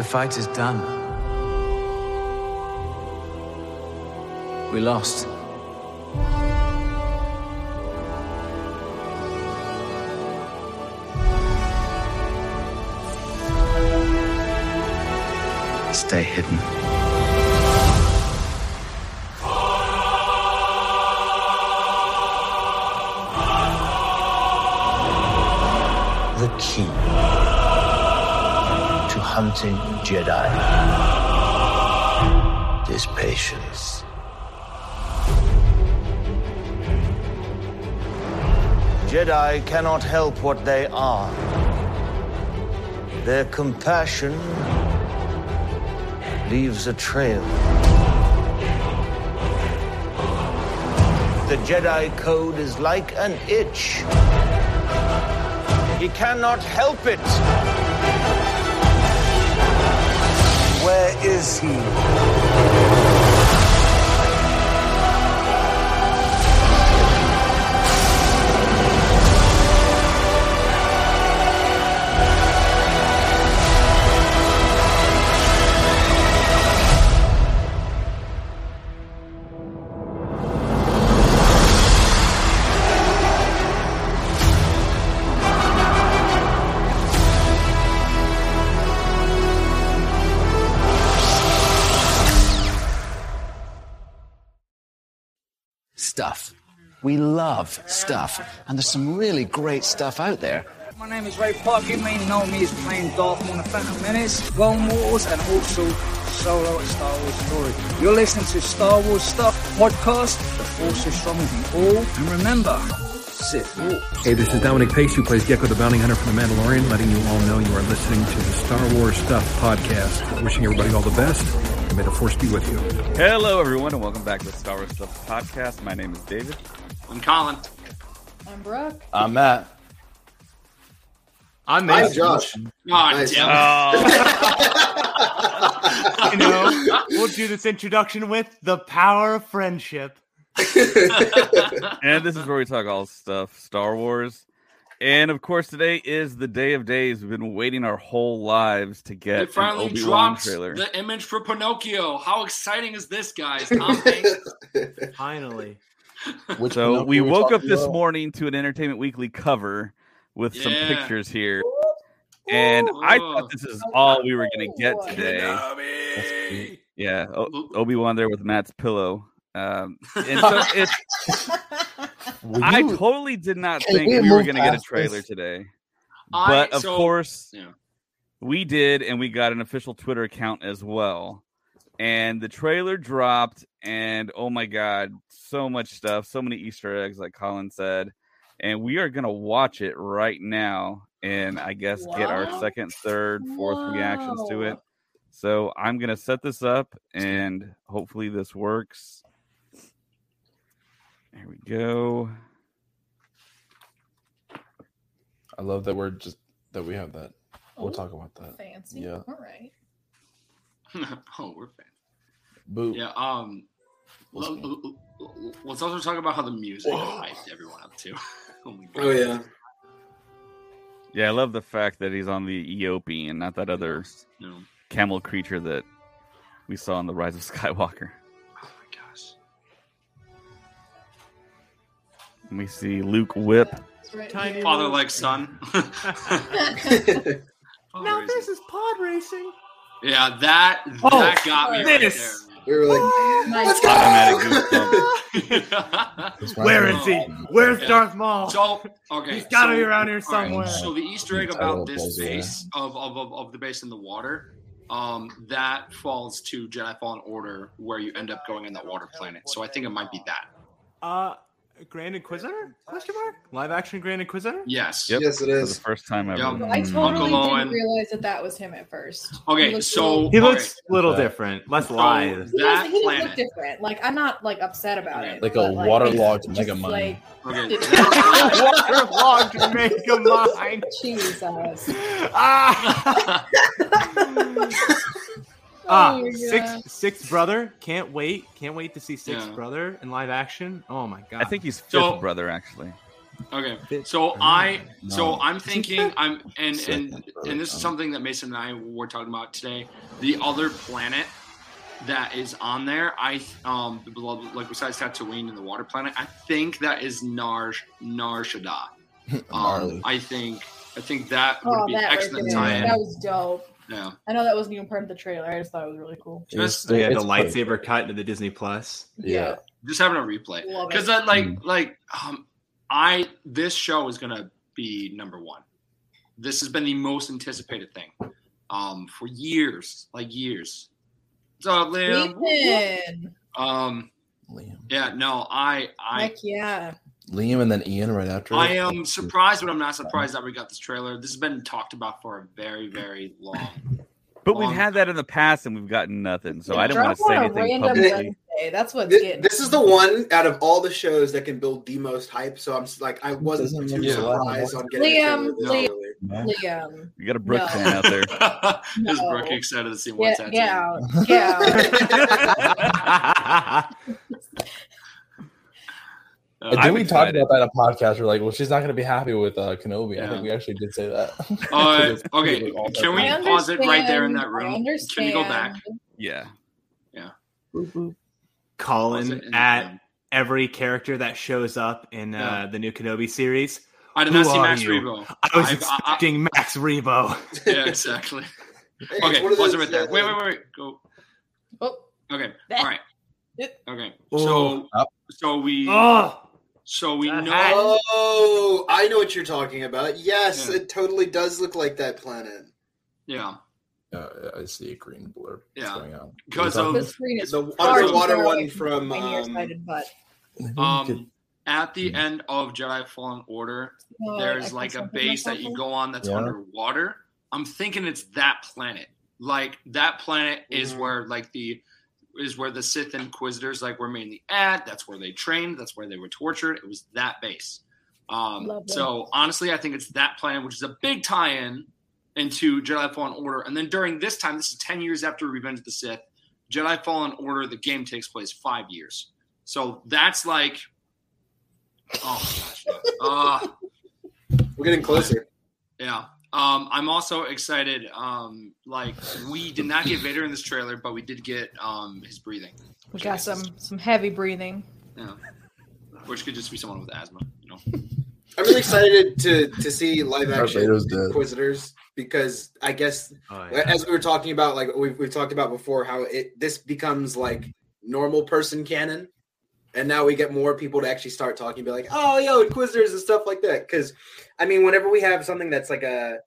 The fight is done. We lost. Stay hidden. The key hunting Jedi is patience. Jedi cannot help what they are. Their compassion leaves a trail. The Jedi Code is like an itch. He cannot help it. Is he? Stuff. We love stuff. And there's some really great stuff out there. My name is Ray Park. You may know me as playing Darth Maul in Phantom Menace, Clone Wars, and also Solo a Star Wars Story. You're listening to Star Wars Stuff Podcast. The Force is strong with you all. And remember, Sith Walk. Hey, this is Dominic Pace, who plays Gecko the Bounty Hunter from The Mandalorian, letting you all know you are listening to the Star Wars Stuff podcast. Wishing everybody all the best, and may the Force be with you. Hello, everyone, and welcome back to the Star Wars Stuff podcast. My name is David. I'm Colin. I'm Brooke. I'm Matt. I'm Hi, Mason. Josh. Oh, Nice. damn Oh, You know, we'll do this introduction with the power of friendship. and this is where we talk all stuff Star Wars. And of course, today is the day of days. We've been waiting our whole lives to get an finally Obi Wan dropped trailer. the image for Pinocchio. How exciting is this, guys? Tom Hanks. Finally. Which So Pinocchio we woke up this about? morning to an Entertainment Weekly cover with some pictures here. And I thought this is all we were going to get today. Yeah, Obi Wan there with Matt's pillow. Um, and so it's Will I totally did not think we we were going to get a trailer this? today. I- But of so- course, yeah. we did, and we got an official Twitter account as well. And the trailer dropped, and oh my god, so much stuff, so many Easter eggs, like Colin said. And we are gonna watch it right now, and I guess get our second, third, fourth reactions to it. So I'm gonna set this up, and hopefully this works. There we go. I love that we're just that we have that. We'll Oh, talk about that. Fancy. Yeah. All right. oh, we're fancy. Boo. Yeah. Um. Let's also talk about how the music hyped everyone up too. oh my god. Oh yeah. Yeah, I love the fact that he's on the Eopie and not that other No. camel creature that we saw in the Rise of Skywalker. We see Luke whip. Tiny. Father like son. now Father this is pod racing. Yeah, that Oh, got me this. We were like, Nice. Automatic goosebumps. right there. Where is he? Where's Yeah. Darth Maul? so okay, He's gotta so- be around here all right, somewhere. so the Easter egg about this base of, of, of, of the base in the water um, that falls to Jedi Fallen Order, where you end up going in that water planet. So I think it might be that. Uh, Grand Inquisitor? Question mark? Live action Grand Inquisitor? Yes. Yep. Yes, it For the first time ever. Yep. I Mm. totally Uncle didn't Owen. realize that that was him at first. Okay, He looked so- He looks a little Okay. different. Less So lithe. He, does, that he does look planet. different. Like I'm not like upset about Okay. it. Like but, a waterlogged just, mega mind. Like, Okay. Waterlogged mega mind. Jesus. Ah, ah my six, brother. Can't wait. Can't wait to see six Yeah. brother in live action. Oh my god. I think he's fifth So- brother actually. Okay, so I so I'm thinking I'm and and Second, and this is something that Mason and I were talking about today. The other planet that is on there, I um like besides Tatooine and the water planet, I think that is Nar Nar Shaddaa. Um, I think I think that would Oh, be that excellent there. tie-in. That was dope. Yeah, I know that wasn't even part of the trailer. I just thought it was really cool. just So had the It's pretty lightsaber cut into the Disney Plus. Yeah. just having a replay Love it. because like Mm. like um I this show is gonna be number one. This has been the most anticipated thing um for years, like years. So Liam, Ethan. um, Liam. yeah, no, I I Heck yeah. Liam and then Ian right after. I am surprised, but I'm not surprised that we got this trailer. This has been talked about for a very very long. But we've long had that in the past and we've gotten nothing. So I didn't want to say anything publicly. Wednesday. That's what's This, getting. this is the one out of all the shows that can build the most hype. So I'm like, I wasn't too Yeah. surprised on getting Liam, a trailer this Liam. early. No. Liam. You got a Brook No. fan out there. Is No. Brooke excited to see what's get happening? out. Get out. Uh, And I'm then we talked excited. about that in a podcast. We're like, well, she's not going to be happy with uh, Kenobi. I think we actually did say that. Uh, okay, can we pause it right there in that room? Can you go back? Yeah. Pause Colin it in that at every character that shows up in uh, Yeah. the new Kenobi series. I did not see Max you? Rebo. I was I- I- expecting Max Rebo. yeah, exactly. Okay, one of pause it right there. uh, Wait, wait, wait, wait. Go. Oh, Okay. All right. Okay. So, Up. so we, Oh, so we That know. hat. Oh, I know what you're talking about. Yes, Yeah. it totally does look like that planet. Yeah. Uh, I see a green blur. What's Yeah. going on? Because of- the screen is The underwater one from, um, nearsighted butt. Um, at the Hmm. end of Jedi Fallen Order, No, I- I there's like a base that you go on that's Yeah. underwater. I'm thinking it's that planet. Like that planet is Mhm. where like the is where the Sith Inquisitors like were mainly at. That's where they trained. That's where they were tortured. It was that base. Um, so honestly, I think it's that planet, which is a big tie-in into Jedi Fallen Order. And then during this time, this is ten years after Revenge of the Sith. Jedi Fallen Order, the game takes place five years. So that's like, oh gosh, uh, We're getting closer. yeah. Um, I'm also excited. Um, like we did not get Vader in this trailer, but we did get um his breathing, We got some some heavy breathing. yeah, which could just be someone with asthma. You know, I'm really excited to to see live action Inquisitors because I guess Oh, yeah. as we were talking about, like we've, we've talked about before, how it this becomes like normal person canon, and now we get more people to actually start talking, be like, oh, yo, Inquisitors and stuff like that. Because I mean, whenever we have something that's like a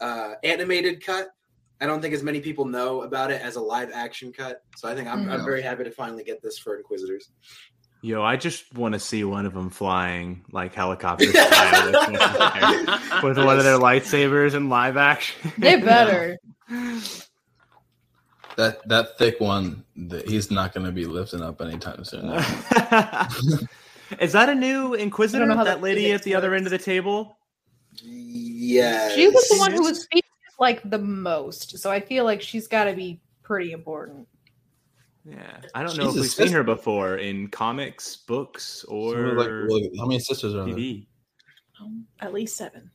uh, animated cut, I don't think as many people know about it as a live action cut. So I think I'm, I'm Mhm. very happy to finally get this for Inquisitors. Yo, I just want to see one of them flying like helicopter style with, one- with one of their lightsabers in live action. They better. That that thick one, that he's not going to be lifting up anytime soon. Is that a new Inquisitor? know how That lady at physics the other end of the table? Yeah, She was the one who was speaking like the most, so I feel like she's got to be pretty important. Yeah, I don't know if we've seen her before in comics, books, or like, like, how many sisters are there? TV. At least seven.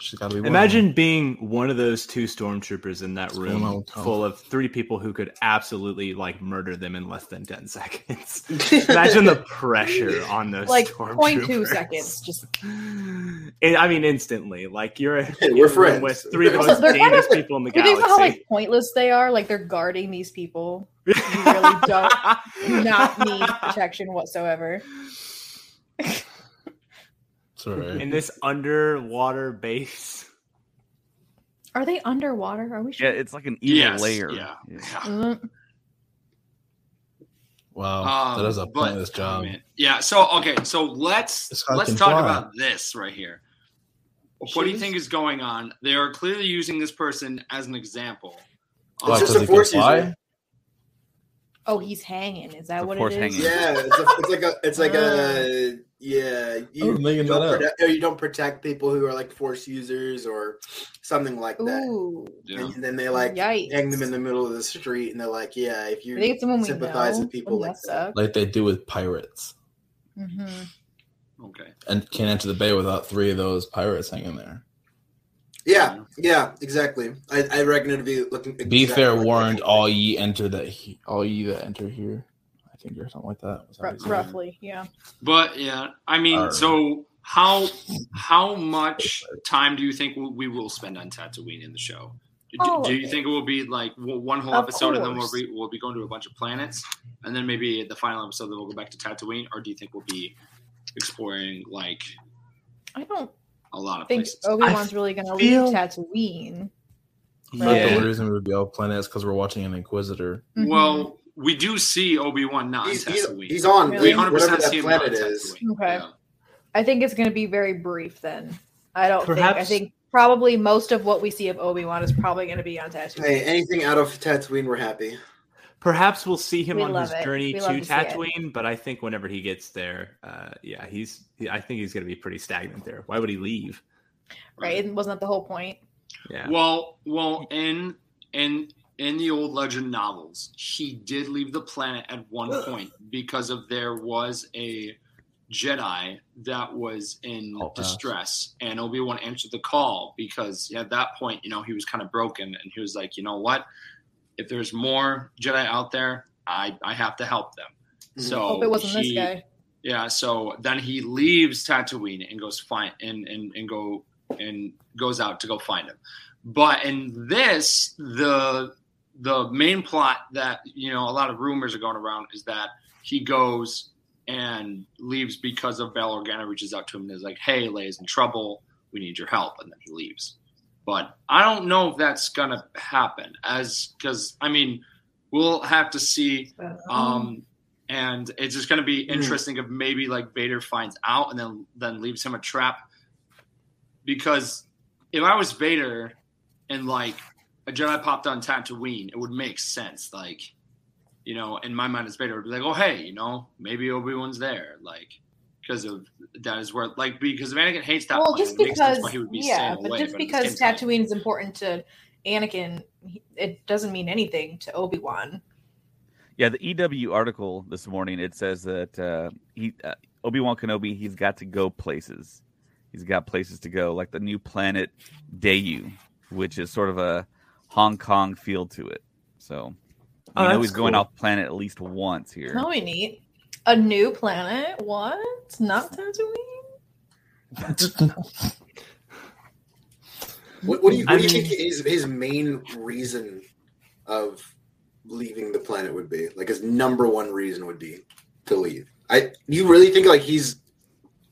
She's got to be. one. Imagine being one of those two stormtroopers in that What's room with Tom? full of three people who could absolutely like murder them in less than 10 seconds. Imagine the pressure on those Like stormtroopers. 0.2 seconds. Just I I mean, instantly. Like you're, Hey, you're we're in friends. with three of the most they're kind dangerous of- people in the you think about how like pointless they are? Like they're guarding these people You really don't not need protection whatsoever. It's all right. in this underwater base. Are they underwater? Are we Yeah, it's like an evil Yes, layer. yeah. Mm, Wow, that is a Um, but- pointless job. Man. Yeah. So okay. So let's let's talk fly. about this right here. What do you think is going on? They are clearly using this person as an example. Why, It's just 'cause a force fly? user. Oh, he's hanging. Is that The what it is? hanging. Yeah, it's, a, it's like a, it's like a, yeah. You was making don't up. protect, or you don't protect people who are like force users or something like that. Ooh. Yeah. And then they like Yikes. hang them in the middle of the street, and they're like, "Yeah, if you I think it's someone we sympathize know. with people like that that." Like they do with pirates, Mhm. Okay. and can't enter the bay without three of those pirates hanging there. Yeah, yeah, exactly. I, I reckon it'd be looking. Be exactly fair, like warned. All ye enter that. He, all ye that enter here. I think or something like that. That R- what he said? roughly, yeah. But yeah, I mean, Alright. so how how much time do you think we we will spend on Tatooine in the show? Do, All do you it. think it will be like one whole Of episode, and then we'll be we'll be going to a bunch of planets, and then maybe the final episode, then we'll go back to Tatooine, or do you think we'll be exploring like I don't a lot of think places? Obi Wan's really going to feel- leave Tatooine. But Right. the reason we would be all planets because we're watching an Inquisitor. Mhm. Well, we do see Obi Wan not He's, on he's, Tatooine. he's on Really? we hundred whatever percent see him on planet is. Tatooine. Okay. Yeah. I think it's going to be very brief then. I don't think. I think probably most of what we see of Obi Wan is probably going to be on Tatooine. Hey, anything out of Tatooine, we're happy. Perhaps we'll see him We on love his it. journey to love to. Tatooine, but I think whenever he gets there, uh, yeah, he's. He, I think he's going to be pretty stagnant there. Why would he leave? right? Wasn't that the whole point? Yeah. Well, well, and in in the old legend novels, he did leave the planet at one point because of there was a Jedi that was in Call pass. distress, and Obi Wan answered the call because at that point, you know, he was kind of broken, and he was like, you know what, if there's more Jedi out there, I I have to help them. Mhm. So Hope it wasn't he- this guy. yeah, so then he leaves Tatooine and goes find and, and and go and goes out to go find him. But in this, the the main plot that you know a lot of rumors are going around is that he goes and leaves because of Bail Organa reaches out to him and is like, "Hey, Leia's in trouble. We need your help," and then he leaves. But I don't know if that's gonna happen, as because I mean, we'll have to see um, and it's just going to be interesting if maybe like Vader finds out and then then leaves him a trap. Because if I was Vader and like a Jedi popped on Tatooine, it would make sense. Like, you know, in my mind as Vader, would be like, oh hey, you know, maybe Obi Wan's there, like because of that is where like because if Anakin hates that well, planet, just it makes sense because, why he would be yeah, but away. just at the because Tatooine is important to Anakin, it doesn't mean anything to Obi Wan. Yeah, the EW article this morning it says that uh, he uh, Obi Wan Kenobi he's got to go places. He's got places to go, like the new planet Dayu, which is sort of a Hong Kong feel to it. So we Oh, know that's he's going off planet at least once here. That'll be neat. A new planet? What? Not Tatooine? What, what do you, what do you mean- think his, his main reason of leaving the planet would be? Like his number one reason would be to leave. I you really think like he's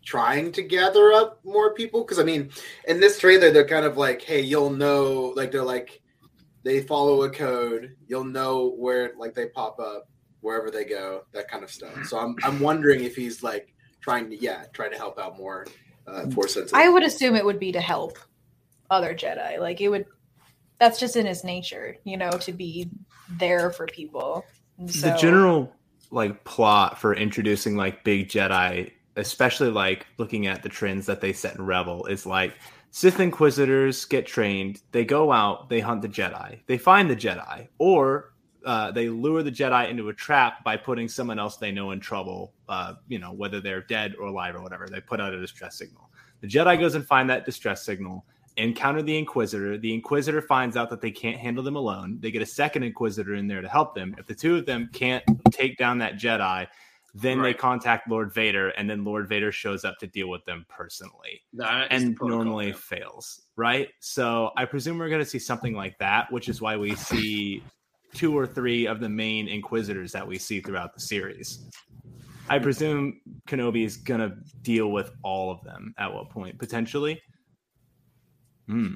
trying to gather up more people? Because I mean, in this trailer, they're kind of like, hey, you'll know, like they're like they follow a code, you'll know where like they pop up wherever they go, that kind of stuff. So I'm I'm wondering if he's like trying to yeah, try to help out more uh, force sensitive. I would assume it would be to help other Jedi. Like it would. That's just in his nature, you know, to be there for people. And the general like plot for introducing like big Jedi, especially like looking at the trends that they set in Rebel, is like Sith Inquisitors get trained, they go out, they hunt the Jedi, they find the Jedi, or uh, they lure the Jedi into a trap by putting someone else they know in trouble. Uh, you know, whether they're dead or alive or whatever, they put out a distress signal. The Jedi goes and find that distress signal, encounter the Inquisitor. The Inquisitor finds out that they can't handle them alone. They get a second Inquisitor in there to help them. If the two of them can't take down that Jedi, then they contact Lord Vader, and then Lord Vader shows up to deal with them personally That is the and protocol, normally yeah. fails, right? So I presume we're going to see something like that, which is why we see two or three of the main Inquisitors that we see throughout the series. I presume Kenobi is going to deal with all of them at what point, potentially. Hmm.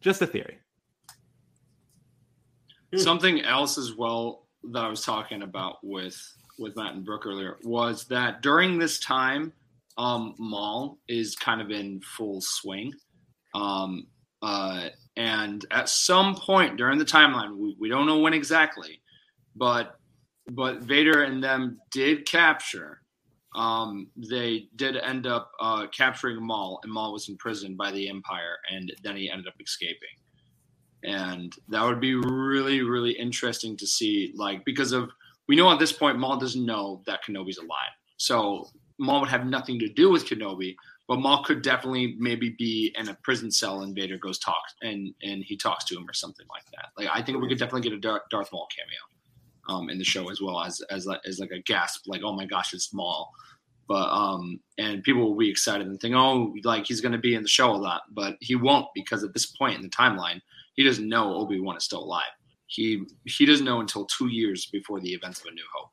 Just a theory. Something else as well that I was talking about with with Matt and Brooke earlier was that during this time, um, Maul is kind of in full swing. Um, uh, and at some point during the timeline, we, we don't know when exactly, but but Vader and them did capture. Um, they did end up uh, capturing Maul, and Maul was imprisoned by the Empire, and then he ended up escaping. And that would be really, really interesting to see, like because of we know at this point Maul doesn't know that Kenobi's alive, so Maul would have nothing to do with Kenobi, but Maul could definitely maybe be in a prison cell and Vader goes talk and and he talks to him or something like that. Like I think we could definitely get a Dar- Darth Maul cameo um, in the show as well as as like, as like a gasp, like oh my gosh, it's Maul. But um, and people will be excited and think, oh, like he's going to be in the show a lot, but he won't because at this point in the timeline, he doesn't know Obi Wan is still alive. He he doesn't know until two years before the events of A New Hope.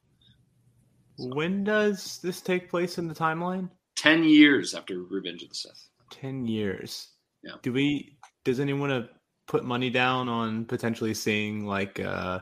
When does this take place in the timeline? Ten years after Revenge of the Sith. Ten years. Yeah. Do we? Does anyone want to put money down on potentially seeing like uh,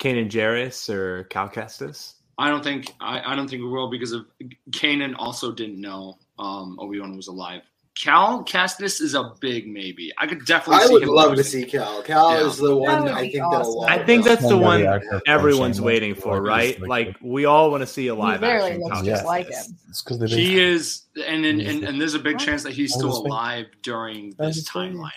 Kanan Jarrus or Cal Kestis? I don't think I, I don't think we will because of Kanan also didn't know um, Obi Wan was alive. Cal Kestis is a big maybe. I could definitely. I see would him love to see Cal. Cal Yeah. is the one would I think awesome. that'll. I think that's the one everyone's waiting for, right? like- Like we all want to see a live literally action. looks Cal just like him. It's because He is, and and, and and there's a big chance that he's still alive during this timeline,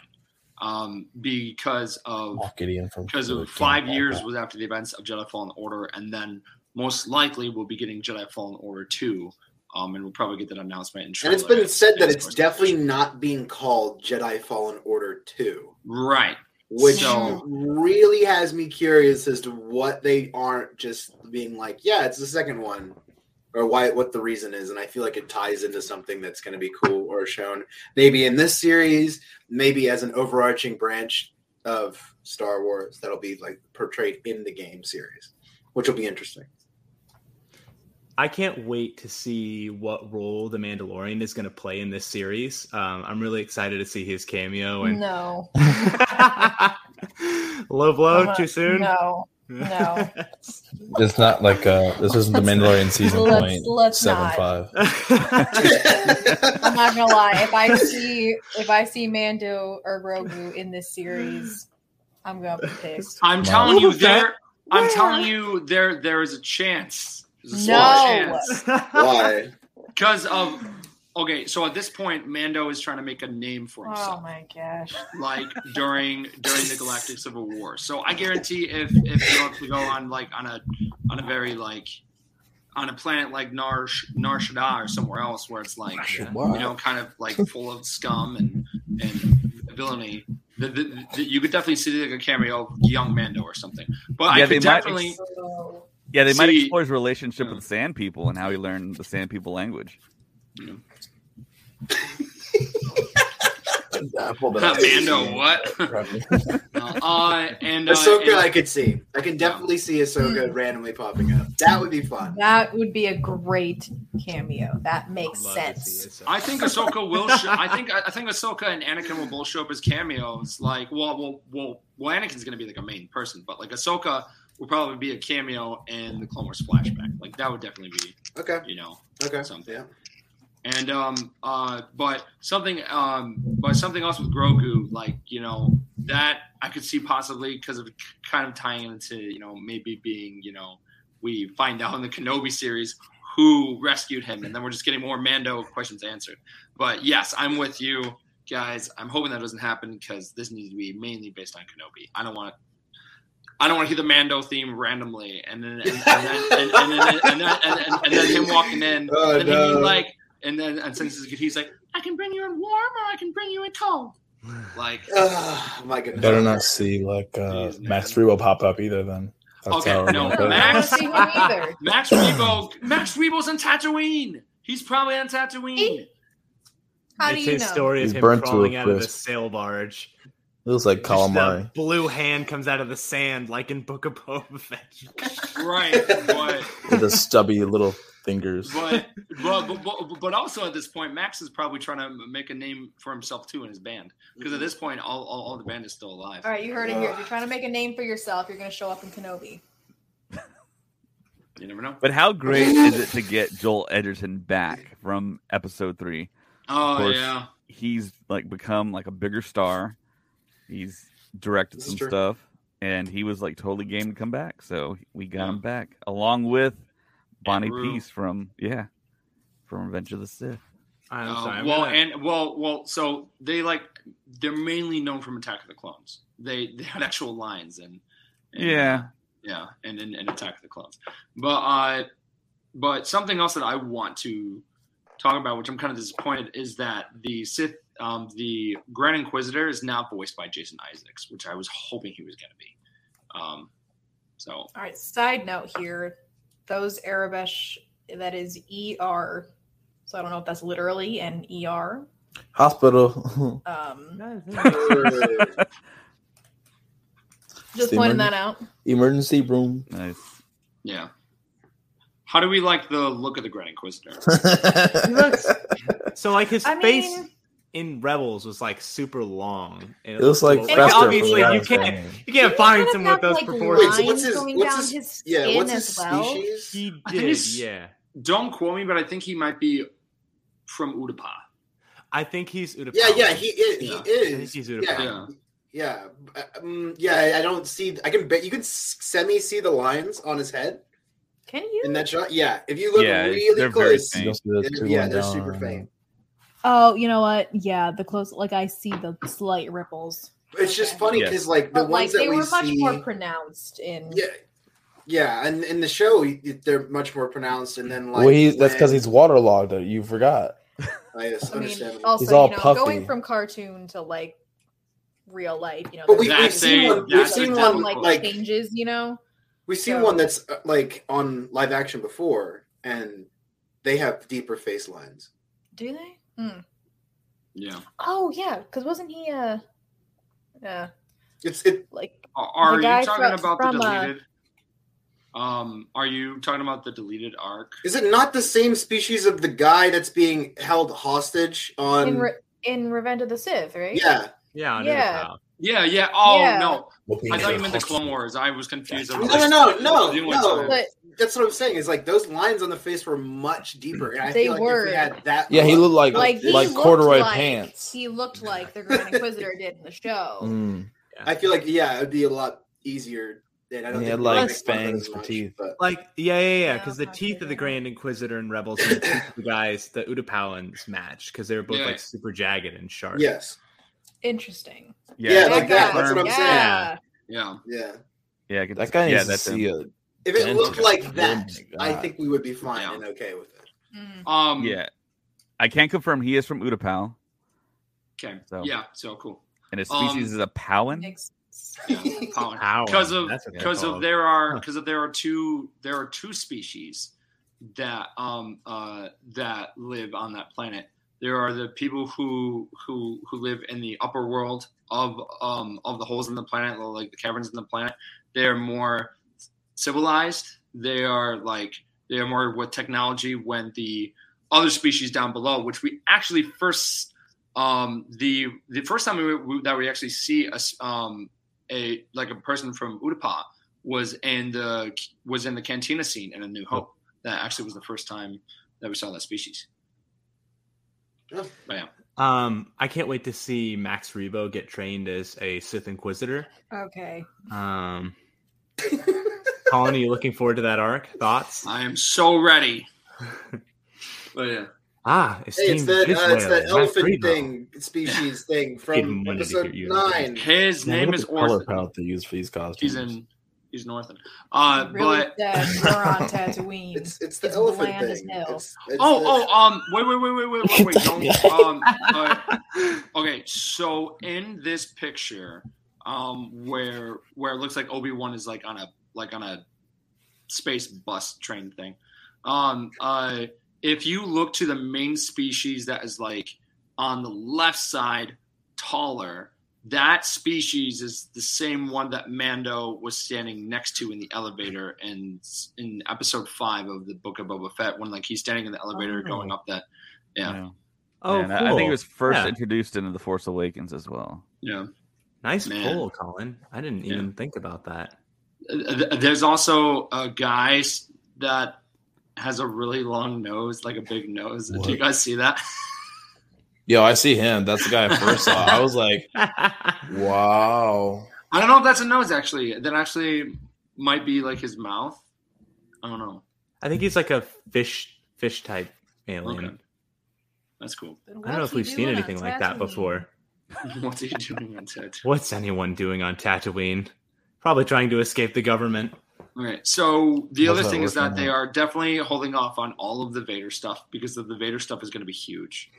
um, because of Moff Gideon from because of five years was after the events of Jedi Fallen Order, and then most likely we'll be getting Jedi Fallen Order two, um, and we'll probably get that announcement in And it's been said that it's definitely not being called Jedi Fallen Order 2, right. which So- really has me curious as to what they aren't just being like, yeah, it's the second one, or why what the reason is. And I feel like it ties into something that's going to be cool or shown maybe in this series, maybe as an overarching branch of Star Wars that'll be like portrayed in the game series, which will be interesting. I can't wait to see what role the Mandalorian is going to play in this series. Um, I'm really excited to see his cameo. And No, low blow Uh, too soon. no, no. It's not like uh this isn't the Mandalorian season Let's- point let's seven not. five. I'm not gonna lie. If I see if I see Mando or Grogu in this series, I'm gonna be pissed. I'm telling you, What was that? there. I'm telling you, there. There is a chance. There's No. chance Why? because of. Okay, so at this point, Mando is trying to make a name for oh himself. Oh my gosh. like during during the Galactic Civil War. So I guarantee if if you want to go on like on a on a very like on a planet like Nar Nar Shaddaa or somewhere else where it's like you know kind of like full of scum and and villainy. The, the, the- you could definitely see like a cameo of young Mando or something. But Yeah, I could definitely So, Yeah, they might explore his relationship with the Sand People and how he learned the Sand People language. Apple that I- Mando what? uh, uh, and uh, Ahsoka, and- I could see. I can definitely see Ahsoka randomly popping up. That would be fun. that would be a great cameo. That makes sense. see it, so. I think Ahsoka will. Sh- I think I think Ahsoka and Anakin will both show up as cameos. Like, well, well, well, well Anakin's going to be like a main person, but like Ahsoka will probably be a cameo in the Clone Wars flashback. Like that would definitely be, Okay. you know, Okay. something. Yeah. And um, uh, but something um, but something else with Grogu, like you know, that I could see possibly because of kind of tying into you know maybe being you know we find out in the Kenobi series who rescued him, and then we're just getting more Mando questions answered. But yes, I'm with you guys. I'm hoping that doesn't happen because this needs to be mainly based on Kenobi. I don't want. I don't want to hear the Mando theme randomly, and then and, and then and, and, then and, then and, and, and then him walking in, Oh, and then him no. being like, and then and since he's, he's like, I can bring you in warm or I can bring you in cold. Like, Oh, my goodness. Better not see like uh Jeez. Max Rebo pop up either. Then That's Okay, no, gonna put it. I don't Max- see. Max Rebo, Max Rebo's on Tatooine. He's probably on Tatooine. How do it's you his know? story of He's him burnt crawling out of the sail barge. It looks like Just the calamari. blue hand comes out of the sand, like in Book of Boba Fett. Right, but With a stubby little fingers. But, but, but, but, but also at this point, Max is probably trying to make a name for himself too in his band. Because at this point, all, all, all the band is still alive. All right, you heard it here. If you're trying to make a name for yourself, you're going to show up in Kenobi. You never know. But how great is it to get Joel Edgerton back from episode three? Oh, course, yeah. he's like become like a bigger star. He's directed This some stuff, and he was like totally game to come back. So we got him back along with Bonnie Rue. Piesse from yeah, from Revenge of the Sith. I'm Uh, sorry. I'm well, gonna- and well, well, so they like they're mainly known from Attack of the Clones. They they had actual lines and, and Yeah. yeah, and and, and Attack of the Clones. But uh, but something else that I want to talk about, which I'm kind of disappointed, is that the Sith, um, the Grand Inquisitor, is now voiced by Jason Isaacs, which I was hoping he was going to be. Um, so All right, side note here. Those Aurebesh, that is ER. So I don't know if that's literally an ER. Hospital. Um, just The pointing emergen- that out. Emergency room. Nice. yeah. How do we like the look of the Grand Inquisitor? Looks so like his I face mean- in Rebels was like super long. And It looks like like, Fester obviously you can't you can't find someone with those like, proportions. Wait, so what's his- going what's down his- his yeah, skin what's his as well. species? He did, yeah. Don't quote me, but I think he might be from Utapau. I think he's Utapau. Yeah, yeah, he is. Yeah. He is. I think he's Utapau. yeah, yeah, um, yeah. I don't see. I can bet you can semi see the lines on his head Can you? in that shot. Yeah, if you look Yeah, really they're very close, faint. You'll see those two yeah, they're down, super I faint. Oh, you know what? Yeah, the close, like I see the slight ripples. It's just Okay. funny Yes. because like the But like ones that they we were much see, more pronounced in. yeah, yeah, and in the show they're much more pronounced, and then like well, he, that's because he's waterlogged. You forgot. I just I mean, understand. also, He's all you know, puffy. going from cartoon to like real life, you know, But we, we've seen one- we've seen in one, like, like- changes, you know. We've seen So- one that's uh, like on live action before, and they have deeper face lines. Do they? Hmm. Yeah. Oh yeah, because wasn't he uh, uh It's it. like Are you talking fro- about from, the uh, deleted? um, are you talking about the deleted arc? Is it not the same species of the guy that's being held hostage on? in Re- in Revenge of the Sith, right? yeah, Yeah, Yeah. Yeah, yeah. Oh Yeah. no, I thought you meant the Clone Wars. I was confused. I no, was no, like, no, no, doing no. But That's what I'm saying. Is like those lines on the face were much deeper, and I They feel like were. if we had that, Yeah, he looked like like like, looked corduroy like, pants. He looked like the Grand Inquisitor did in the show. Mm. I feel like yeah, it'd be a lot easier. And I don't He think had, like, make fun of it fangs for much, teeth. But Like yeah, yeah, yeah. Yeah, Because the teeth say of the. Grand Inquisitor and Rebels and the teeth of the guys, the Utapauans match because they were both Yeah. like super jagged and sharp. yes, Interesting. Yeah, I like that, that's what I'm saying. yeah. yeah. yeah. Yeah, I can- That guy yeah, needs to that's see a. If it looked like Oh that, my I think we would be fine Yeah. and okay with it. Mm. Um. Yeah, I can't confirm he is from Utapau, Okay. So- Yeah. So cool. and his Um, species is a Pau'an. Makes Power. because of That's what they're because of there are because of there are two there are two species that um uh that live on that planet. There are the people who who who live in the upper world of um of the holes in the planet, like the caverns in the planet. They're more civilized. They are like they are more with technology. When the other species down below, which we actually first um the the first time we, we, that we actually see us um a like a person from Utapau was in the was in the cantina scene in A New Hope. That actually was the first time that we saw that species. Oh. But. Um, I can't wait to see Max Rebo get trained as a Sith Inquisitor. Okay. Um, Colin, are you looking forward to that arc? Thoughts? I am so ready. but yeah. Ah, Hey, it's esteemed that uh, it's that elephant Rebo. thing species thing from Didn't want to episode nine. His name is at the color palette they use for these costumes. He's in he's Northern. Uh really but sad. We're on Tatooine. It's it's the It's elephant bland as thing. hell. It's, it's Oh, the- oh, um, wait, wait, wait, wait, wait, wait, wait. Don't, um, uh, okay, so in this picture, um, where where it looks like Obi Wan is like on a like on a space bus train thing, um, uh, if you look to the main species that is like on the left side, taller, that species is the same one that Mando was standing next to in the elevator, and in episode five of the Book of Boba Fett, when like he's standing in the elevator Oh. going up that. Yeah, Oh, And I- I think it was first Yeah. introduced into the Force Awakens as well. yeah. Nice Man. pull, Colin. I didn't Yeah. even think about that. Uh, There's also a guy that has a really long nose, like a big nose. Do you guys see that? Yo, I see him. That's the guy I first saw. I was like, wow. I don't know if that's a nose actually. That actually might be like his mouth. I don't know. I think he's like a fish fish type alien. Okay. That's cool. I don't know if we've seen anything like that before. What's he doing on Tatooine? What's anyone doing on Tatooine? Probably trying to escape the government. All right. So the How's other thing is that they out? are definitely holding off on all of the Vader stuff because the, the Vader stuff is going to be huge.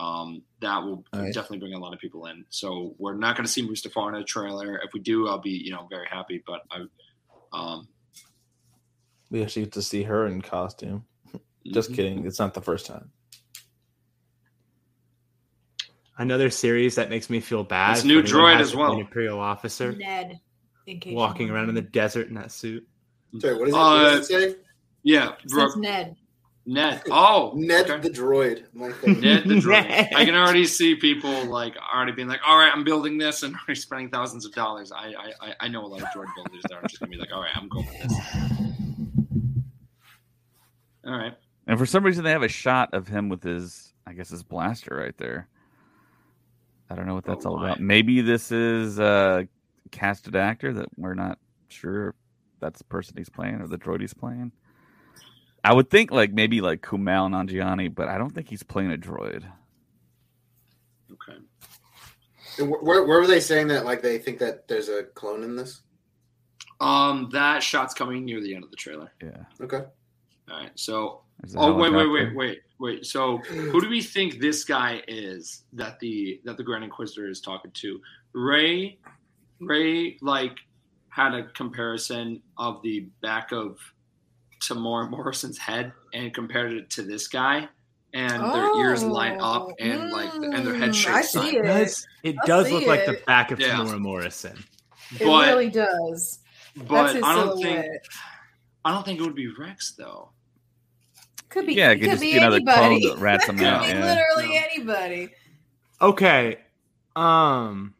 Um, that will Nice. definitely bring a lot of people in. So we're not going to see Mustafar in a trailer. If we do, I'll be you know very happy. But I, um, We actually get to see her in costume. Just mhm. kidding. It's not the first time. Another series that makes me feel bad. It's new droid as well. An Imperial officer Ned. Walking around in the desert in that suit. Sorry, what is it? what Uh, does it say? yeah, It bro, says Ned. Ned. Oh, Ned okay. the droid. My favorite. Ned the droid. Ned. I can already see people like already being like, "All right, I'm building this," and already spending thousands of dollars. I I, I- I know a lot of droid builders that are just gonna be like, "All right, I'm going with this." All right. And for some reason, they have a shot of him with his, I guess, his blaster right there. I don't know what that's Oh, all why? about. Maybe this is a casted actor that we're not sure if that's the person he's playing or the droid he's playing. I would think like maybe like Kumail Nanjiani, but I don't think he's playing a droid. Okay. Where, where were they saying that? Like they think that there's a clone in this? Um, that shot's coming near the end of the trailer. Yeah. Okay. All right. So, oh wait, wait, wait, wait, wait. So, who do we think this guy is that the that the Grand Inquisitor is talking to? Ray, Ray, like had a comparison of the back of Temuera Morrison's head and compared it to this guy, and their ears line up Oh, and like and their head mm, shapes. I see It it. does, it I does see look like the back of Yeah. Temuera Morrison. It But really does. but That's his I don't silhouette. think I don't think it would be Rex though. Could be. Yeah, it it could could just be be another anybody. clone that rats That him could out, be yeah. literally Yeah. anybody. Okay. Um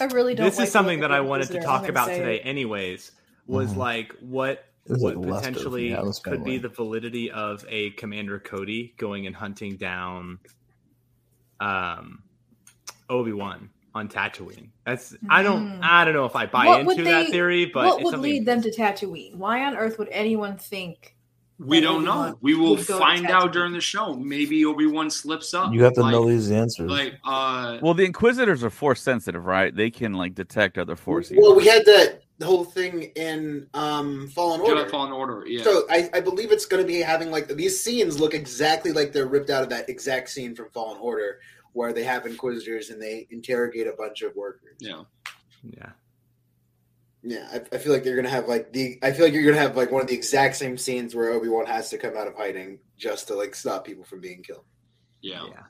I really don't. this like is something that I wanted to talk about today it. anyways was Mhm. like what This what like Lester from potentially the Addams could be the validity of a commander cody going and hunting down um obi-wan on tatooine that's i don't Mhm. i don't know if i buy What would into that theory but what it's would lead them to Tatooine? Why on earth would anyone think? We don't know. Obi-Wan We will would go to find out during the show. Maybe Obi Wan slips up. You have to like, know these answers. Like, uh, Well, the Inquisitors are force sensitive, right? They can like detect other force. Well, we had that whole thing in um, Fallen Order. Jedi Fallen Order. Yeah. So I, I believe it's going to be having like these scenes look exactly like they're ripped out of that exact scene from Fallen Order, where they have Inquisitors and they interrogate a bunch of workers. yeah. yeah Yeah, I, I feel like they're gonna have like the. I feel like you're gonna have like one of the exact same scenes where Obi Wan has to come out of hiding just to like stop people from being killed. Yeah. yeah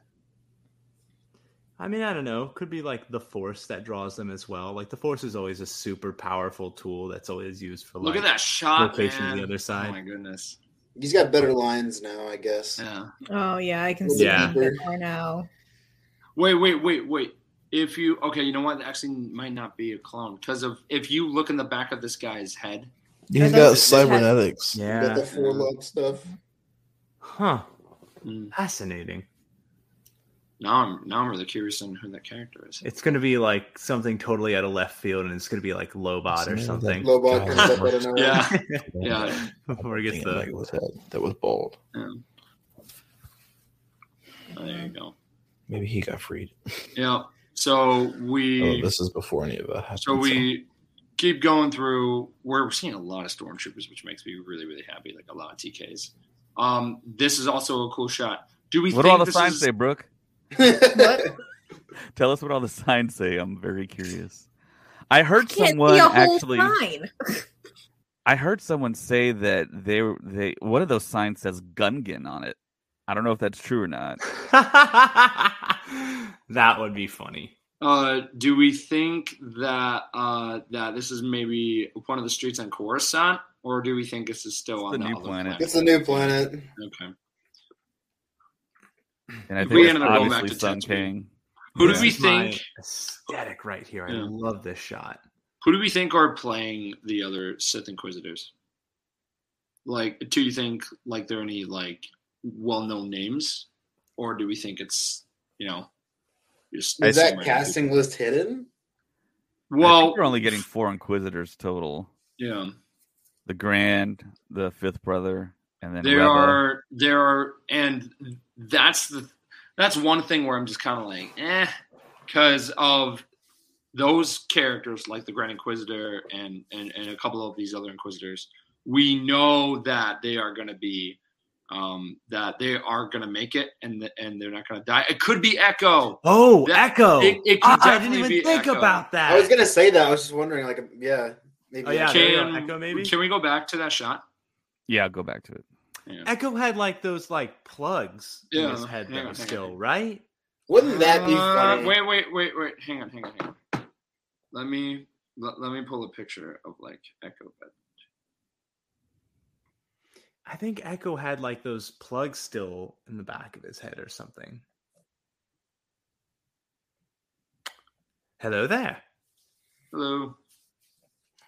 i mean i don't know could be like the force that draws them as well like the force is always a super powerful tool that's always used for Look like at that shot, location man. on the other side Oh my goodness. He's got better lines now, I guess. Yeah. Oh yeah, I can see Yeah. yeah. it more now. Wait, wait, wait, wait. If you okay, you know what? Actually, might not be a clone because of if you look in the back of this guy's head. he's got thought- cybernetics. Got yeah the four lug stuff. huh Mm. fascinating Now I'm now I'm really curious on who that character is. It's going to be like something totally out of left field, and it's going to be like Lobot or Something something. Lobot God. comes up out of nowhere. Yeah, yeah. Before it gets the in Megala's head that was bald. yeah. Oh, there you go. Maybe he got freed. Yeah. So we Oh, this is before any of that happened. so we keep going through. We're seeing a lot of stormtroopers, which makes me really really happy. Like a lot of TKs. Um, this is also a cool shot. Do we What do think all the signs is, say, Brooke? What? Tell us what all the signs say. I'm very curious. I heard Can't someone see a whole actually. sign. I heard someone say that they were they one of those signs says Gungan on it. I don't know if that's true or not. that would be funny. Uh, do we think that uh, that this is maybe one of the streets on Coruscant, or do we think this is still on the the new other planet. It's a new planet. Okay. And I think we it's ended up going back to Sun Tatooine. King. Who do we think? aesthetic right here? I Yeah. love this shot. Who do we think are playing the other Sith Inquisitors? Like, do you think like there are any like well-known names, or do we think it's you know just Is that random casting list hidden? Well, think we're only getting four Inquisitors total. yeah, The Grand, the Fifth Brother, and then there Reva. are there are, and that's the that's one thing where I'm just kind of like, eh, because of those characters like the Grand Inquisitor and, and and a couple of these other Inquisitors. We know that they are going to be um, that they are going to make it and th- and they're not going to die. It could be Echo. Oh, That- Echo! it- it could Ah, I didn't definitely even be think Echo. about that. I was gonna say that. I was just wondering, like, yeah, maybe. Oh, yeah, there you go. Can Echo, maybe? can we go back to that shot? Yeah, I'll go back to it. Yeah. Echo had like those like plugs in his head hang though, on, hang on, still, on. right? Wouldn't that be Uh, funny? Wait, wait, wait, wait. Hang on, hang on, hang on. Let me let, let me pull a picture of like Echo Bed. I think Echo had like those plugs still in the back of his head or something. Hello there. Hello,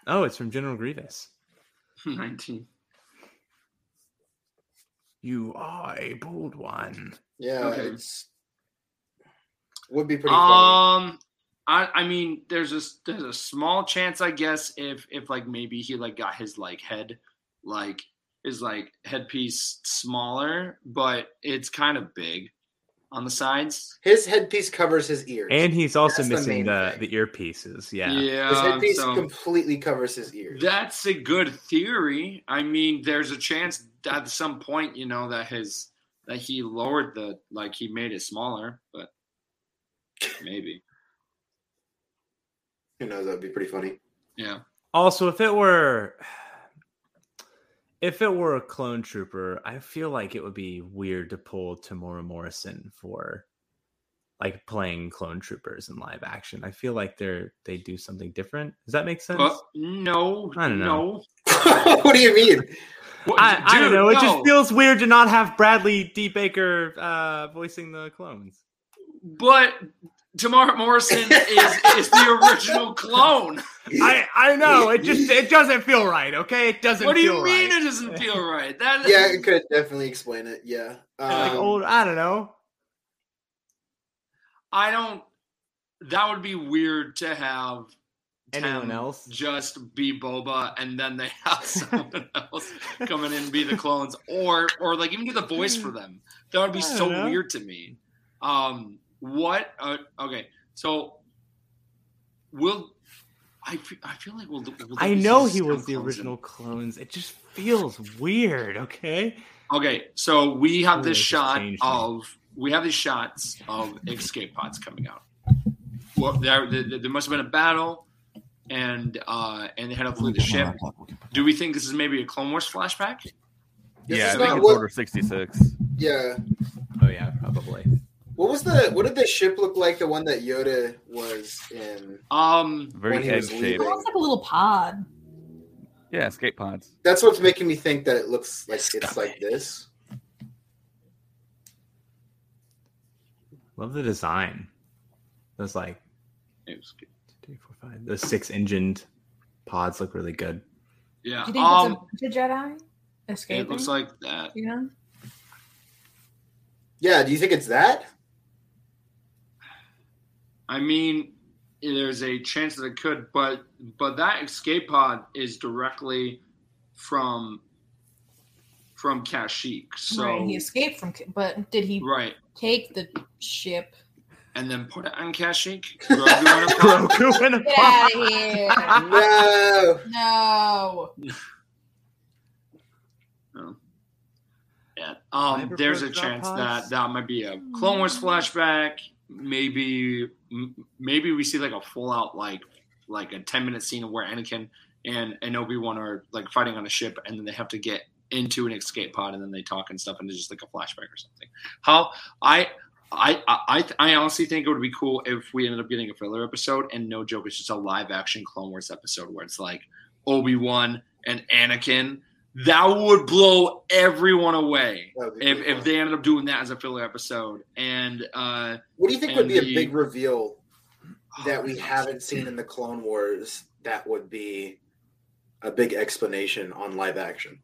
Oh, it's from General Grievous. nineteen. You are a bold one. Yeah, Okay. it's would be pretty funny. Um, I I mean, there's a there's a small chance, I guess, if if like maybe he like got his like head like his like headpiece smaller, but it's kind of big on the sides. His headpiece covers his ears, And he's also That's missing main the, the earpieces. Yeah. Yeah, his headpiece so- completely covers his ears. That's a good theory. I mean, there's a chance at some point, you know, that his that he lowered the like he made it smaller, but maybe. Who knows? That'd be pretty funny. Yeah. Also, if it were if it were a clone trooper, I feel like it would be weird to pull Temuera Morrison for like playing clone troopers in live action. I feel like they're they do something different. Does that make sense? But no, I don't know. no. what do you mean? What- I, I don't dude, know. It just feels weird to not have Bradley D. Baker uh, voicing the clones. But Temuera Morrison is is the original clone. I I know. It just it doesn't feel right. Okay, it doesn't. What do you feel mean right. it doesn't feel right? That Yeah, it could definitely explain it. Yeah. Like Um, old. I don't know. I don't. That would be weird to have Anyone else? just be Boba, and then they have someone else coming in and be the clones, or or like even do the voice for them. That would be so know. weird to me. Um, what? Uh, okay, so will I? Feel, I feel like we'll. will I know he was the original clones. It just feels weird. Okay. Okay, so we have this it just shot changed me. of we have these shots of escape pods coming out. Well, there, there, there must have been a battle, and uh, and they had to flee the ship. Do we think this is maybe a Clone Wars flashback? This yeah, I think it's what- Order 66. yeah. Oh yeah, probably. What was the what did the ship look like? The one that Yoda was in. Um, Very When he egg was shaped. leaving. Almost like a little pod. Yeah, escape pods. That's what's making me think that it looks like it's like this. Love the design. Those like it was good. two, four, five. Those six engined pods look really good. yeah. Do you think Um, it's a Jedi escaping? it looks like that. you know. Yeah. Do you think it's that? I mean, there's a chance that it could, but but that escape pod is directly from from Kashyyyk. So right, he escaped from, but did he right. take the ship? and then put it on Kashyyyk. Grogu in a pod. Grogu Get out of here! No. no. No. Yeah. Um, there's a chance pods? that that might be a Clone Wars flashback. Maybe, maybe we see like a full out like like a ten minute scene where Anakin and and Obi Wan are like fighting on a ship, and then they have to get into an escape pod, and then they talk and stuff, and it's just like a flashback or something. How I I, I I honestly think it would be cool if we ended up getting a filler episode and no joke, it's just a live action Clone Wars episode where it's like Obi Wan and Anakin. That would blow everyone away That would be if, if they ended up doing that as a filler episode. And uh, What do you think would be a big reveal that we haven't seen in the Clone Wars that would be a big explanation on live action?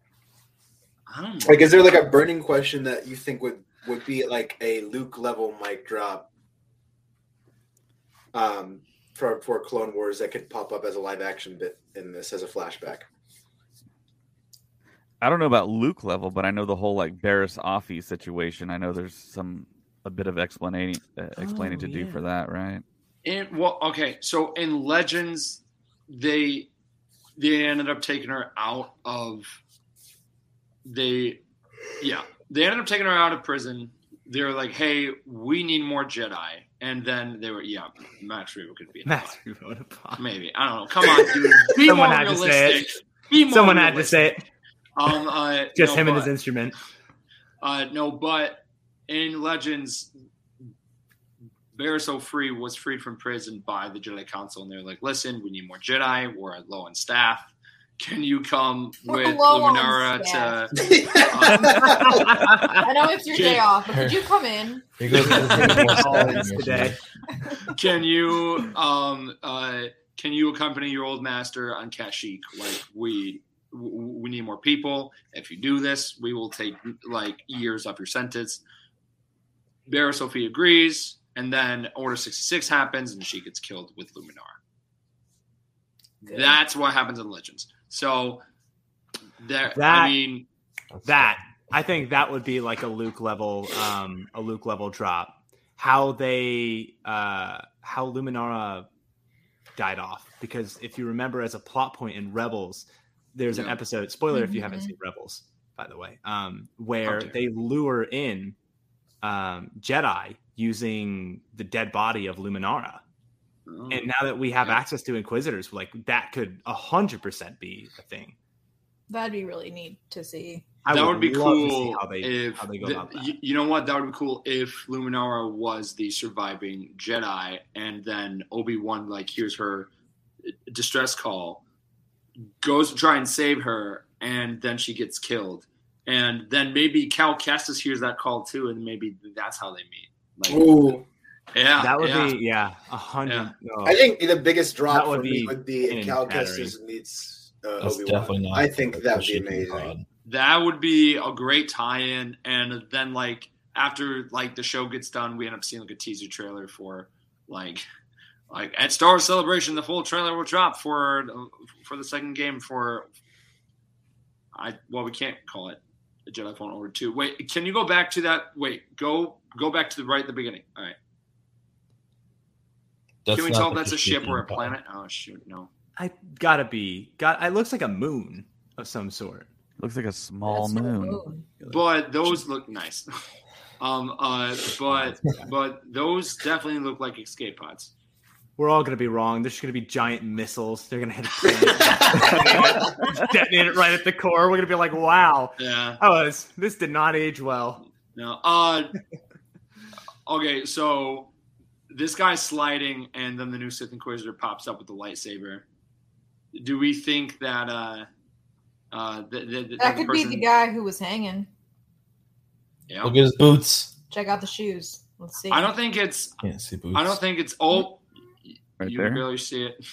I don't know. Like, is there like a burning question that you think would would be like a Luke level mic drop um, for for Clone Wars that could pop up as a live action bit in this as a flashback? I don't know about Luke level, but I know the whole like Barriss Offee situation. I know there's some a bit of explaining uh, explaining Oh, to do for that, right? In well, okay, so in Legends, they they ended up taking her out of they yeah they ended up taking her out of prison. They were like, "Hey, we need more Jedi," and then they were yeah, Max Rebo could be Max Rebo in a pod. maybe I don't know. Come on, dude, be Someone more had to say it. Be more Someone had to say it. Um, uh, Just no, him and his instrument. uh, no, but in Legends, Barriss Offee was freed from prison by the Jedi Council, and they're like, "Listen, we need more Jedi. We're low on staff. Can you come We're with Luminara staff." to?" I know it's your day off, but could you come in? He goes to Always today. Can you um uh can you accompany your old master on Kashyyyk? Like we w- we need more people. If you do this, we will take like years off your sentence. Barriss Offee agrees, and then Order sixty six happens, and she gets killed with Luminar. That's what happens in Legends. So there, That- I mean, that I think that would be like a Luke level, um, a Luke level drop. How they, uh, how Luminara died off because if you remember as a plot point in Rebels, there's an episode. Spoiler if you haven't Mhm. seen Rebels, by the way, um, where dear. they lure in um, Jedi using the dead body of Luminara. oh, And now that we have Yeah. access to Inquisitors, like that could a hundred percent be a thing. That'd be really neat to see. I that would be love to see cool how they if how they go the- about that. You, you know what? That would be cool if Luminara was the surviving Jedi, and then Obi Wan like hears her distress call, goes to try and save her, and then she gets killed, and then maybe Cal Kestis hears that call too, and maybe that's how they meet. Like, Ooh, yeah, that would yeah. be yeah, a hundred. Yeah. no. I think the biggest drop would for me be would be Cal battering. Kestis meets uh, That's Obi definitely Wan. not. I think that would be amazing. pod. That would be a great tie-in, and then like after like the show gets done, we end up seeing like a teaser trailer for like like at Star Celebration, the full trailer will drop for for the second game for I well we can't call it the Jedi Fallen Order two. Wait, can you go back to that? Wait, go go back to the right at the beginning. All right, That's can we tell the that's a ship or a planet? Oh shoot, no. I gotta be. Got. It looks like a moon of some sort. Looks like a small That's moon. moon. But those look nice. um, uh, but but those definitely look like escape pods. We're all gonna be wrong. There's gonna be giant missiles. They're gonna hit detonate it right at the core. We're gonna be like, wow. Yeah. Oh, this, this did not age well. No. Uh. Okay, so this guy's sliding, and then the new Sith Inquisitor pops up with the lightsaber. Do we think that uh, uh, the, the, the, That the could be the guy who was hanging. Yeah. Look at his boots. Check out the shoes. Let's see. I don't think it's. Can't see boots. I don't think it's. Oh, Right you there. can barely see it.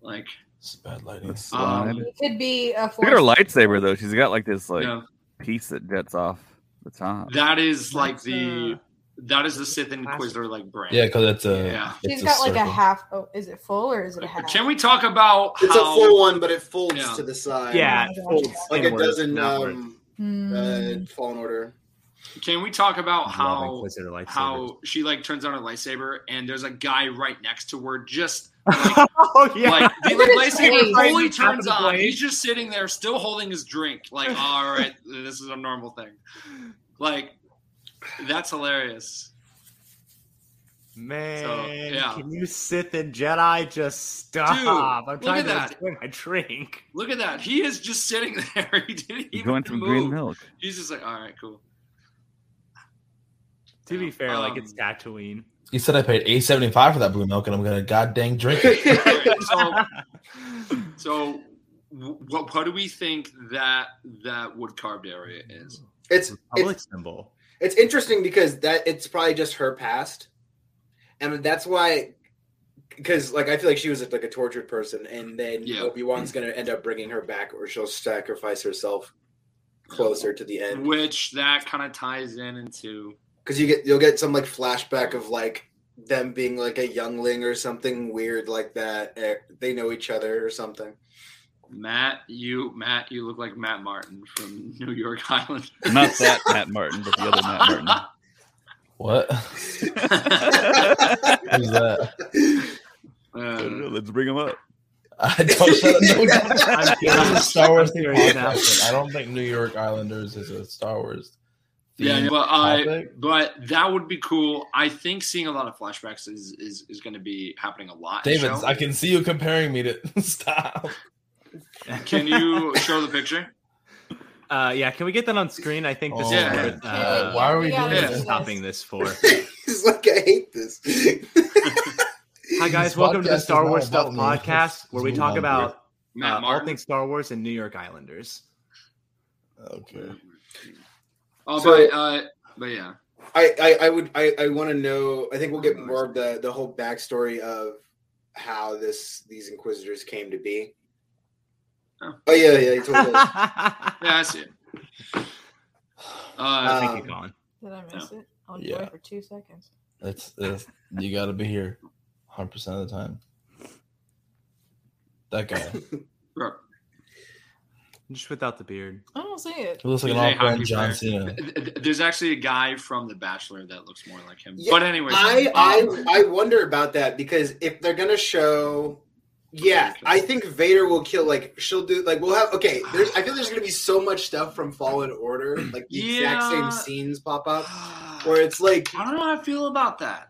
Like, It's bad lighting. Um. It could be a Look at her lightsaber though. She's got like this like yeah. piece that jets off the top. that is like That's, the that is the Sith Inquisitor like brand. yeah, because it's a. Yeah. it's She's got like a half. Oh, is it full or is it a half? Can we talk about It's how a full one, but it folds Yeah. to the side. Yeah, it folds like it doesn't outward. um, Hmm. uh, Fallen Order. Can we talk about how how she like turns on her lightsaber and there's a guy right next to her just oh yeah. like the Look at like, his lightsaber fully turns on. blade. He's just sitting there still holding his drink. Like, all right, this is a normal thing. Like that's hilarious. Man, So, yeah. can you Sith and Jedi just stop? Dude, I'm look trying at to that. enjoy my drink. Look at that. He is just sitting there. He didn't even going some move. green milk. He's just like, all right, cool. To be fair, like Um, it's Tatooine. He said I paid eight seventy five for that blue milk, and I'm gonna god dang drink it. so, so what, what do we think that that wood carved area is? It's Republic it's, symbol. it's interesting because that it's probably just her past, and that's why. Because like I feel like she was like a tortured person, and then Yeah. Obi Wan's gonna end up bringing her back, or she'll sacrifice herself closer to the end. Which that kind of ties in into Because you get you'll get some like flashback of like them being like a youngling or something weird like that. Eh, They know each other or something. Matt. You Matt, you look like Matt Martin from New York Island. Not that Matt Martin, but the other Matt Martin. What? Who's that? Uh, Let's bring him up. I don't shut up. No, don't. I'm This is a Star Wars thing curious now. I don't think New York Islanders is a Star Wars. Yeah, themed but I topic. but that would be cool. I think seeing a lot of flashbacks is is, is going to be happening a lot. David. I can see you comparing me to stop. Can you show the picture? Uh, yeah, can we get that on screen? I think this Oh is my what, God. uh, Why are we Yeah, doing yeah. this? stopping this for. He's like, I hate this. Hi guys, This welcome to the Star Wars Stuff me. podcast, where we talk about Matt uh, all things Star Wars and New York Islanders. Okay. Oh, So- but uh, but yeah. I, I, I would I, I want to know. I think we'll get more of the the whole backstory of how this these inquisitors came to be. Oh. Oh yeah, yeah. He told us. Yeah, I see it. Uh, Uh, Thank Um, you, Colin. Did I miss it? I'll Yeah. for two seconds. It's, it's you got to be here 100 percent of the time. That guy. bro, Just without the beard. I don't see it. He looks like an He's a off-brand John. Cena. th- th- There's actually a guy from The Bachelor that looks more like him. Yeah, but anyway, I I um, I wonder about that because if they're gonna show, yeah, I think Vader will kill. Like she'll do. Like we'll have. Okay, there's. I feel there's gonna be so much stuff from Fallen Order. Like the exact same scenes pop up where it's like. I don't know how I feel about that.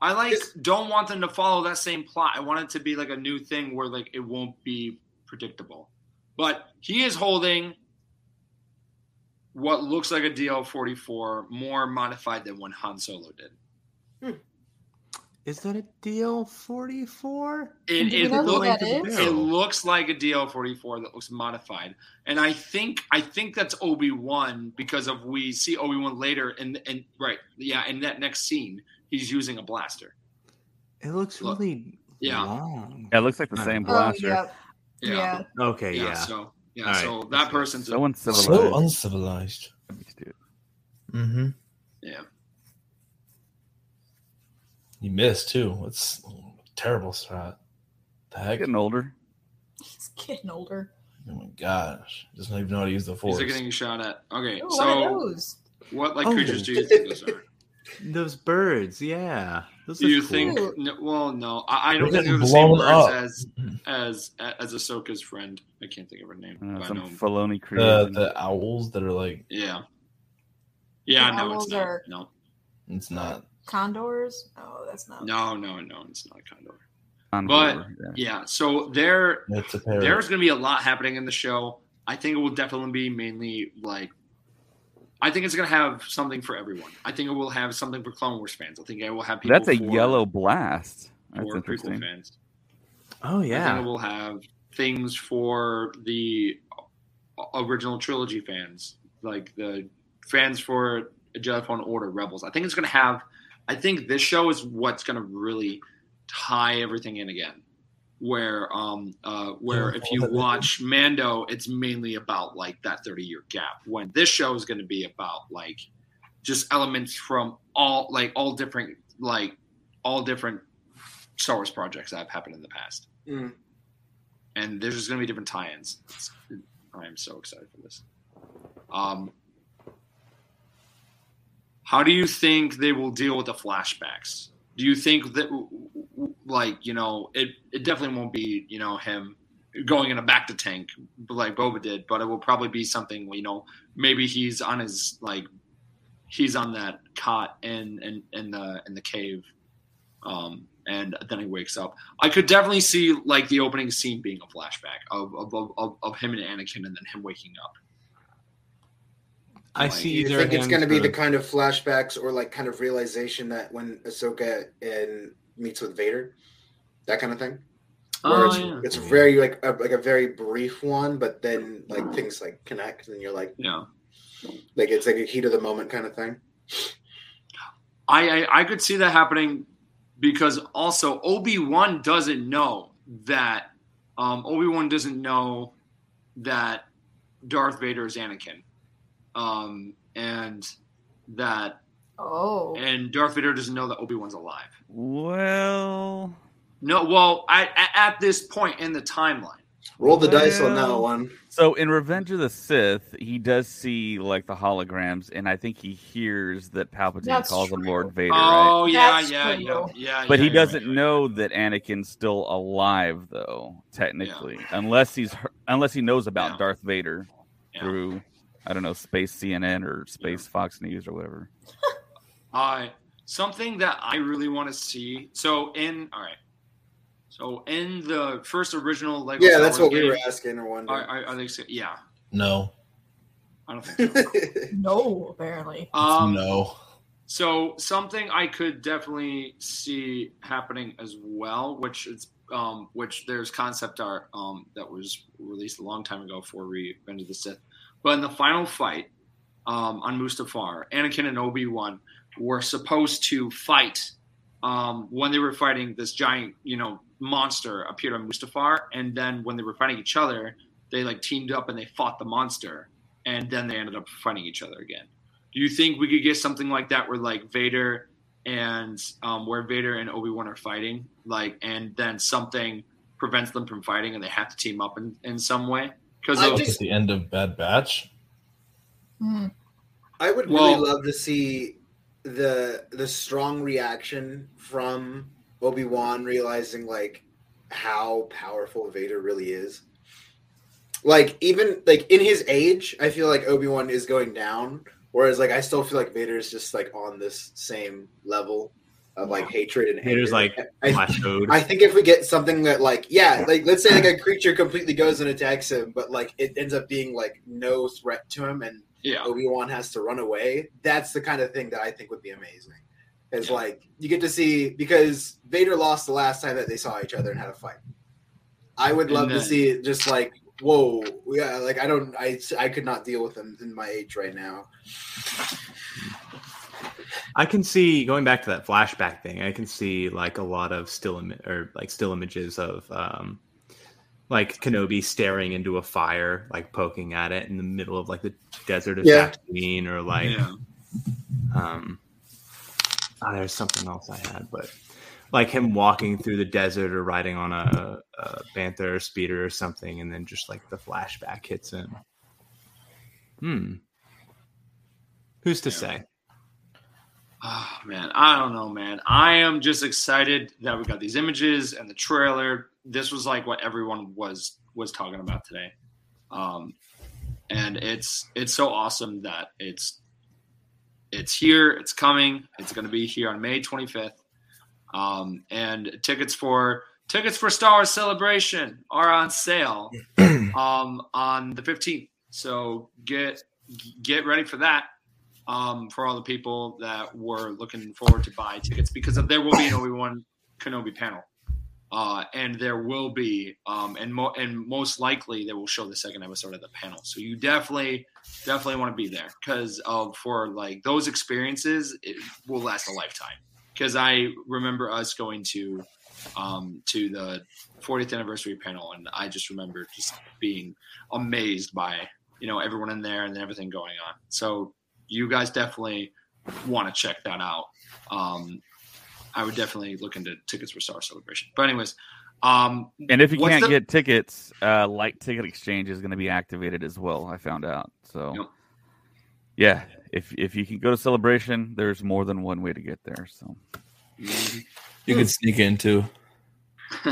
I like don't want them to follow that same plot. I want it to be like a new thing where like it won't be predictable. But he is holding what looks like a DL44 more modified than when Han Solo did. Hmm. Is that a DL forty four? It, Do you it, know who look- that is? it looks like a DL44 that looks modified, and I think I think that's Obi Wan because of we see Obi Wan later, and and right, yeah, in that next scene, he's using a blaster. It looks Look. really Yeah. long. Yeah, it looks like the same Oh, blaster. yep. Yeah, Yeah. Okay, yeah. yeah. So yeah, All right. so that person's So uncivilized. So uncivilized. Dude. Mm-hmm. yeah. You missed too. It's a terrible shot. The heck? Getting older. He's getting older. Oh my gosh. Doesn't even know how to use the He's force. like getting shot at. Okay, Ooh, so what like Oh. creatures do you think those are? Those birds, yeah. Those Do you look think? No, well, no, I, I don't They're think they're the same birds up. as as as Ahsoka's friend. I can't think of her name. Uh, some know- Filoni the, the owls that are like, Yeah. Yeah, The no, owls it's not. are- No, it's not. Condors? Oh, that's not. no, no, no, it's not a condor. on But yeah. yeah, so there, It's a parrot. there's going to be a lot happening in the show. I think it will definitely be mainly like. I think it's going to have something for everyone. I think it will have something for Clone Wars fans. I think it will have people. That's a for, yellow blast. That's for prequel interesting. fans. Oh yeah, I think it will have things for the original trilogy fans, like the fans for Jedi Fallen Order, Rebels. I think it's going to have. I think this show is what's going to really tie everything in again. Where, um, uh, where if you watch Mando, it's mainly about like that thirty year gap. When this show is going to be about like just elements from all like all different like all different Star Wars projects that have happened in the past Mm. and there's just going to be different tie-ins. It's- I am so excited for this. Um, how do you think they will deal with the flashbacks? Do you think that, like, you know, it it definitely won't be, you know, him going in a bacta tank like Boba did, but it will probably be something, you know, maybe he's on his like he's on that cot in in in the in the cave um, and then he wakes up. I could definitely see like the opening scene being a flashback of of, of, of, of him and Anakin, and then him waking up. I Like, see you think it's going to be the kind of flashbacks or like kind of realization that when Ahsoka and meets with Vader, that kind of thing? Where Oh, it's, yeah. it's very like a, like a very brief one, but then like things like connect, and you're like, Yeah. like it's like a heat of the moment kind of thing. I, I I could see that happening because also Obi Wan doesn't know that um, Obi Wan doesn't know that Darth Vader is Anakin, um, and that Oh. and Darth Vader doesn't know that Obi Wan's alive. Well, No, well, I, at, at this point in the timeline, Roll the dice on that one. So in Revenge of the Sith, he does see like the holograms, and I think he hears that Palpatine That's calls him. Lord Vader, right? oh yeah, That's yeah, true. yeah, yeah. But yeah, he doesn't yeah. know that Anakin's still alive, though. Technically, unless he's he- unless he knows about Yeah. Darth Vader Yeah. through I don't know Space CNN or Space Fox News or whatever. Uh, something that I really want to see. So in all right, so in the first original Lego. Yeah, Star that's Wars what we were asking or Are, wondering. are, are they? Yeah, No, I don't think so. No, apparently. Um, no. So something I could definitely see happening as well, which is um, which there's concept art um, that was released a long time ago for Revenge of the Sith. But in the final fight um, on Mustafar, Anakin and Obi Wan were supposed to fight um, when they were fighting this giant, you know, monster appeared on Mustafar, and then when they were fighting each other, they like teamed up and they fought the monster, and then they ended up fighting each other again. Do you think we could get something like that where like Vader and um, where Vader and Obi Wan are fighting, like, and then something prevents them from fighting and they have to team up in, in some way? Because I Like just- the end of Bad Batch. Hmm. I would Well- really love to see the the strong reaction from Obi Wan realizing like how powerful Vader really is. Like even like in his age, I feel like Obi Wan is going down, whereas like I still feel like Vader is just like on this same level of like hatred and Vader's anger. like I, plateaued. I think if we get something that like yeah, like let's say like a creature completely goes and attacks him, but like it ends up being like no threat to him and yeah, Obi Wan has to run away. That's the kind of thing that I think would be amazing. It's Yeah. like you get to see because Vader lost the last time that they saw each other and had a fight. I would And love to see it just like whoa, yeah, like I don't, I I could not deal with them in my age right now. I can see going back to that flashback thing. I can see like a lot of still Im- or like still images of um like Kenobi staring into a fire, like poking at it in the middle of like the desert of Yeah. Tatooine, or like yeah. um oh, there's something else I had, but like him walking through the desert or riding on a, a bantha or speeder or something, and then just like the flashback hits him. Hmm. Who's to Yeah. say? Oh man, I don't know, man. I am just excited that we got these images and the trailer. This was like what everyone was was talking about today, um, and it's it's so awesome that it's it's here, it's coming, it's going to be here on May 25th, um, and tickets for tickets for Star Wars Celebration are on sale um, on the 15th. So get get ready for that um, for all the people that were looking forward to buy tickets because there will be an Obi Wan Kenobi panel, uh, and there will be, um, and mo- and most likely they will show the second episode of the panel. So you definitely definitely want to be there because of for like those experiences it will last a lifetime. Because I remember us going to um, to the 40th anniversary panel, and I just remember just being amazed by you know everyone in there and everything going on. So you guys definitely want to check that out. Um, I would definitely look into tickets for Star Celebration. But anyways, um, And if you can't the- get tickets, uh, Lyte Ticket Exchange is going to be activated as well. I found out. So, Yep. yeah, if if you can go to Celebration, there's more than one way to get there. So, You can sneak in too.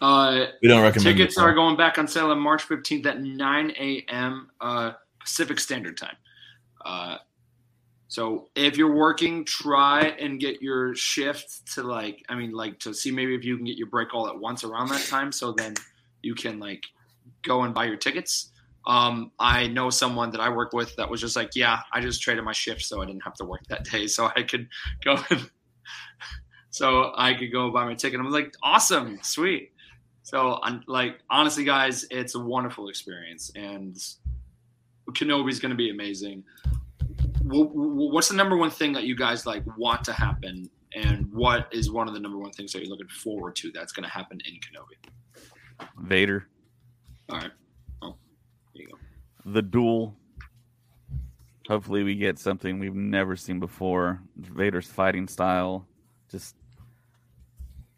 uh, We don't recommend tickets it, are though. going back on sale on March 15th at 9 a.m. Uh, Pacific Standard Time. So if you're working, try and get your shift to like, I mean, like to see maybe if you can get your break all at once around that time. So then you can like go and buy your tickets. Um, I know someone that I work with that was just like, yeah, I just traded my shift so I didn't have to work that day, so I could go, and so I could go buy my ticket. I'm like, awesome, sweet. So, I'm like, honestly, guys, it's a wonderful experience, and Kenobi's going to be amazing. Wh- wh- What's the number one thing that you guys like want to happen, and what is one of the number one things that you're looking forward to that's going to happen in Kenobi? Vader, All right. Oh, there you go. the duel. Hopefully, we get something we've never seen before. Vader's fighting style, just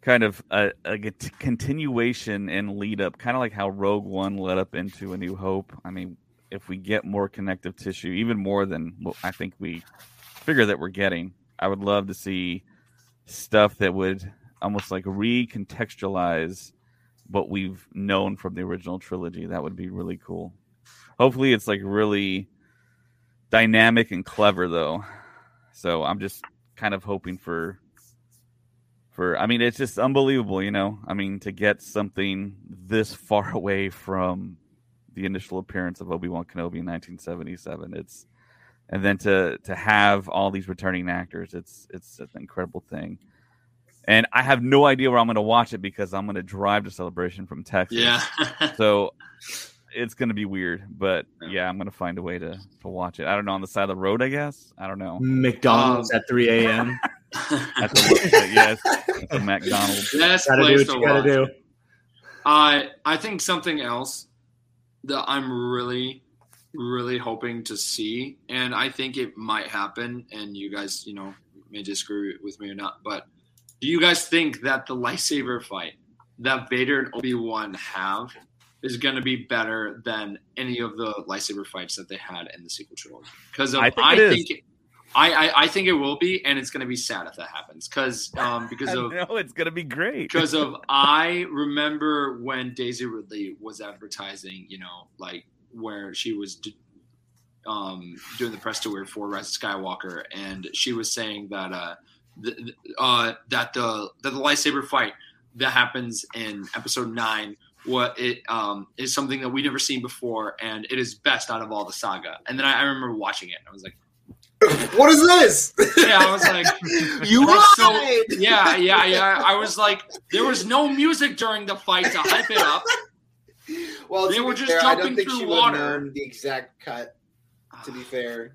kind of a, a continuation and lead up, kind of like how Rogue One led up into A New Hope. I mean, if we get more connective tissue, even more than what I think we figure that we're getting, I would love to see stuff that would almost like recontextualize what we've known from the original trilogy. That would be really cool. Hopefully, it's like really dynamic and clever, though. So I'm just kind of hoping for for I mean it's just unbelievable, you know. I mean to get something this far away from the initial appearance of Obi-Wan Kenobi in 1977. It's and then to to have all these returning actors, it's it's an incredible thing. And I have no idea where I'm going to watch it because I'm going to drive to Celebration from Texas. Yeah. so it's going to be weird, but yeah, I'm going to find a way to to watch it. I don't know on the side of the road, I guess. I don't know. McDonald's um, at 3 a.m. At the, yes, at the McDonald's. Best Gotta do place what to you gotta watch. do. I I think something else that I'm really really hoping to see, and I think it might happen, and you guys, you know, may disagree with me or not, but do you guys think that the lightsaber fight that Vader and Obi Wan have is going to be better than any of the lightsaber fights that they had in the sequel trilogy? Because I I think it is. think. I, I, I think it will be, and it's going to be sad if that happens, because um, because of no, it's gonna be great. because of I remember when Daisy Ridley was advertising, you know, like where she was d- um, doing the press tour for Rise of Skywalker, and she was saying that uh, the, the- uh, that the that the lightsaber fight that happens in Episode Nine. What it um, is something that we never seen before, and it is best out of all the saga. And then I, I remember watching it, and I was like, what is this? yeah, I was like, You that's so, yeah, yeah, yeah. I was like, there was no music during the fight to hype it up. Well, They were just fair, I jumping don't think through she water. the exact cut. To be fair,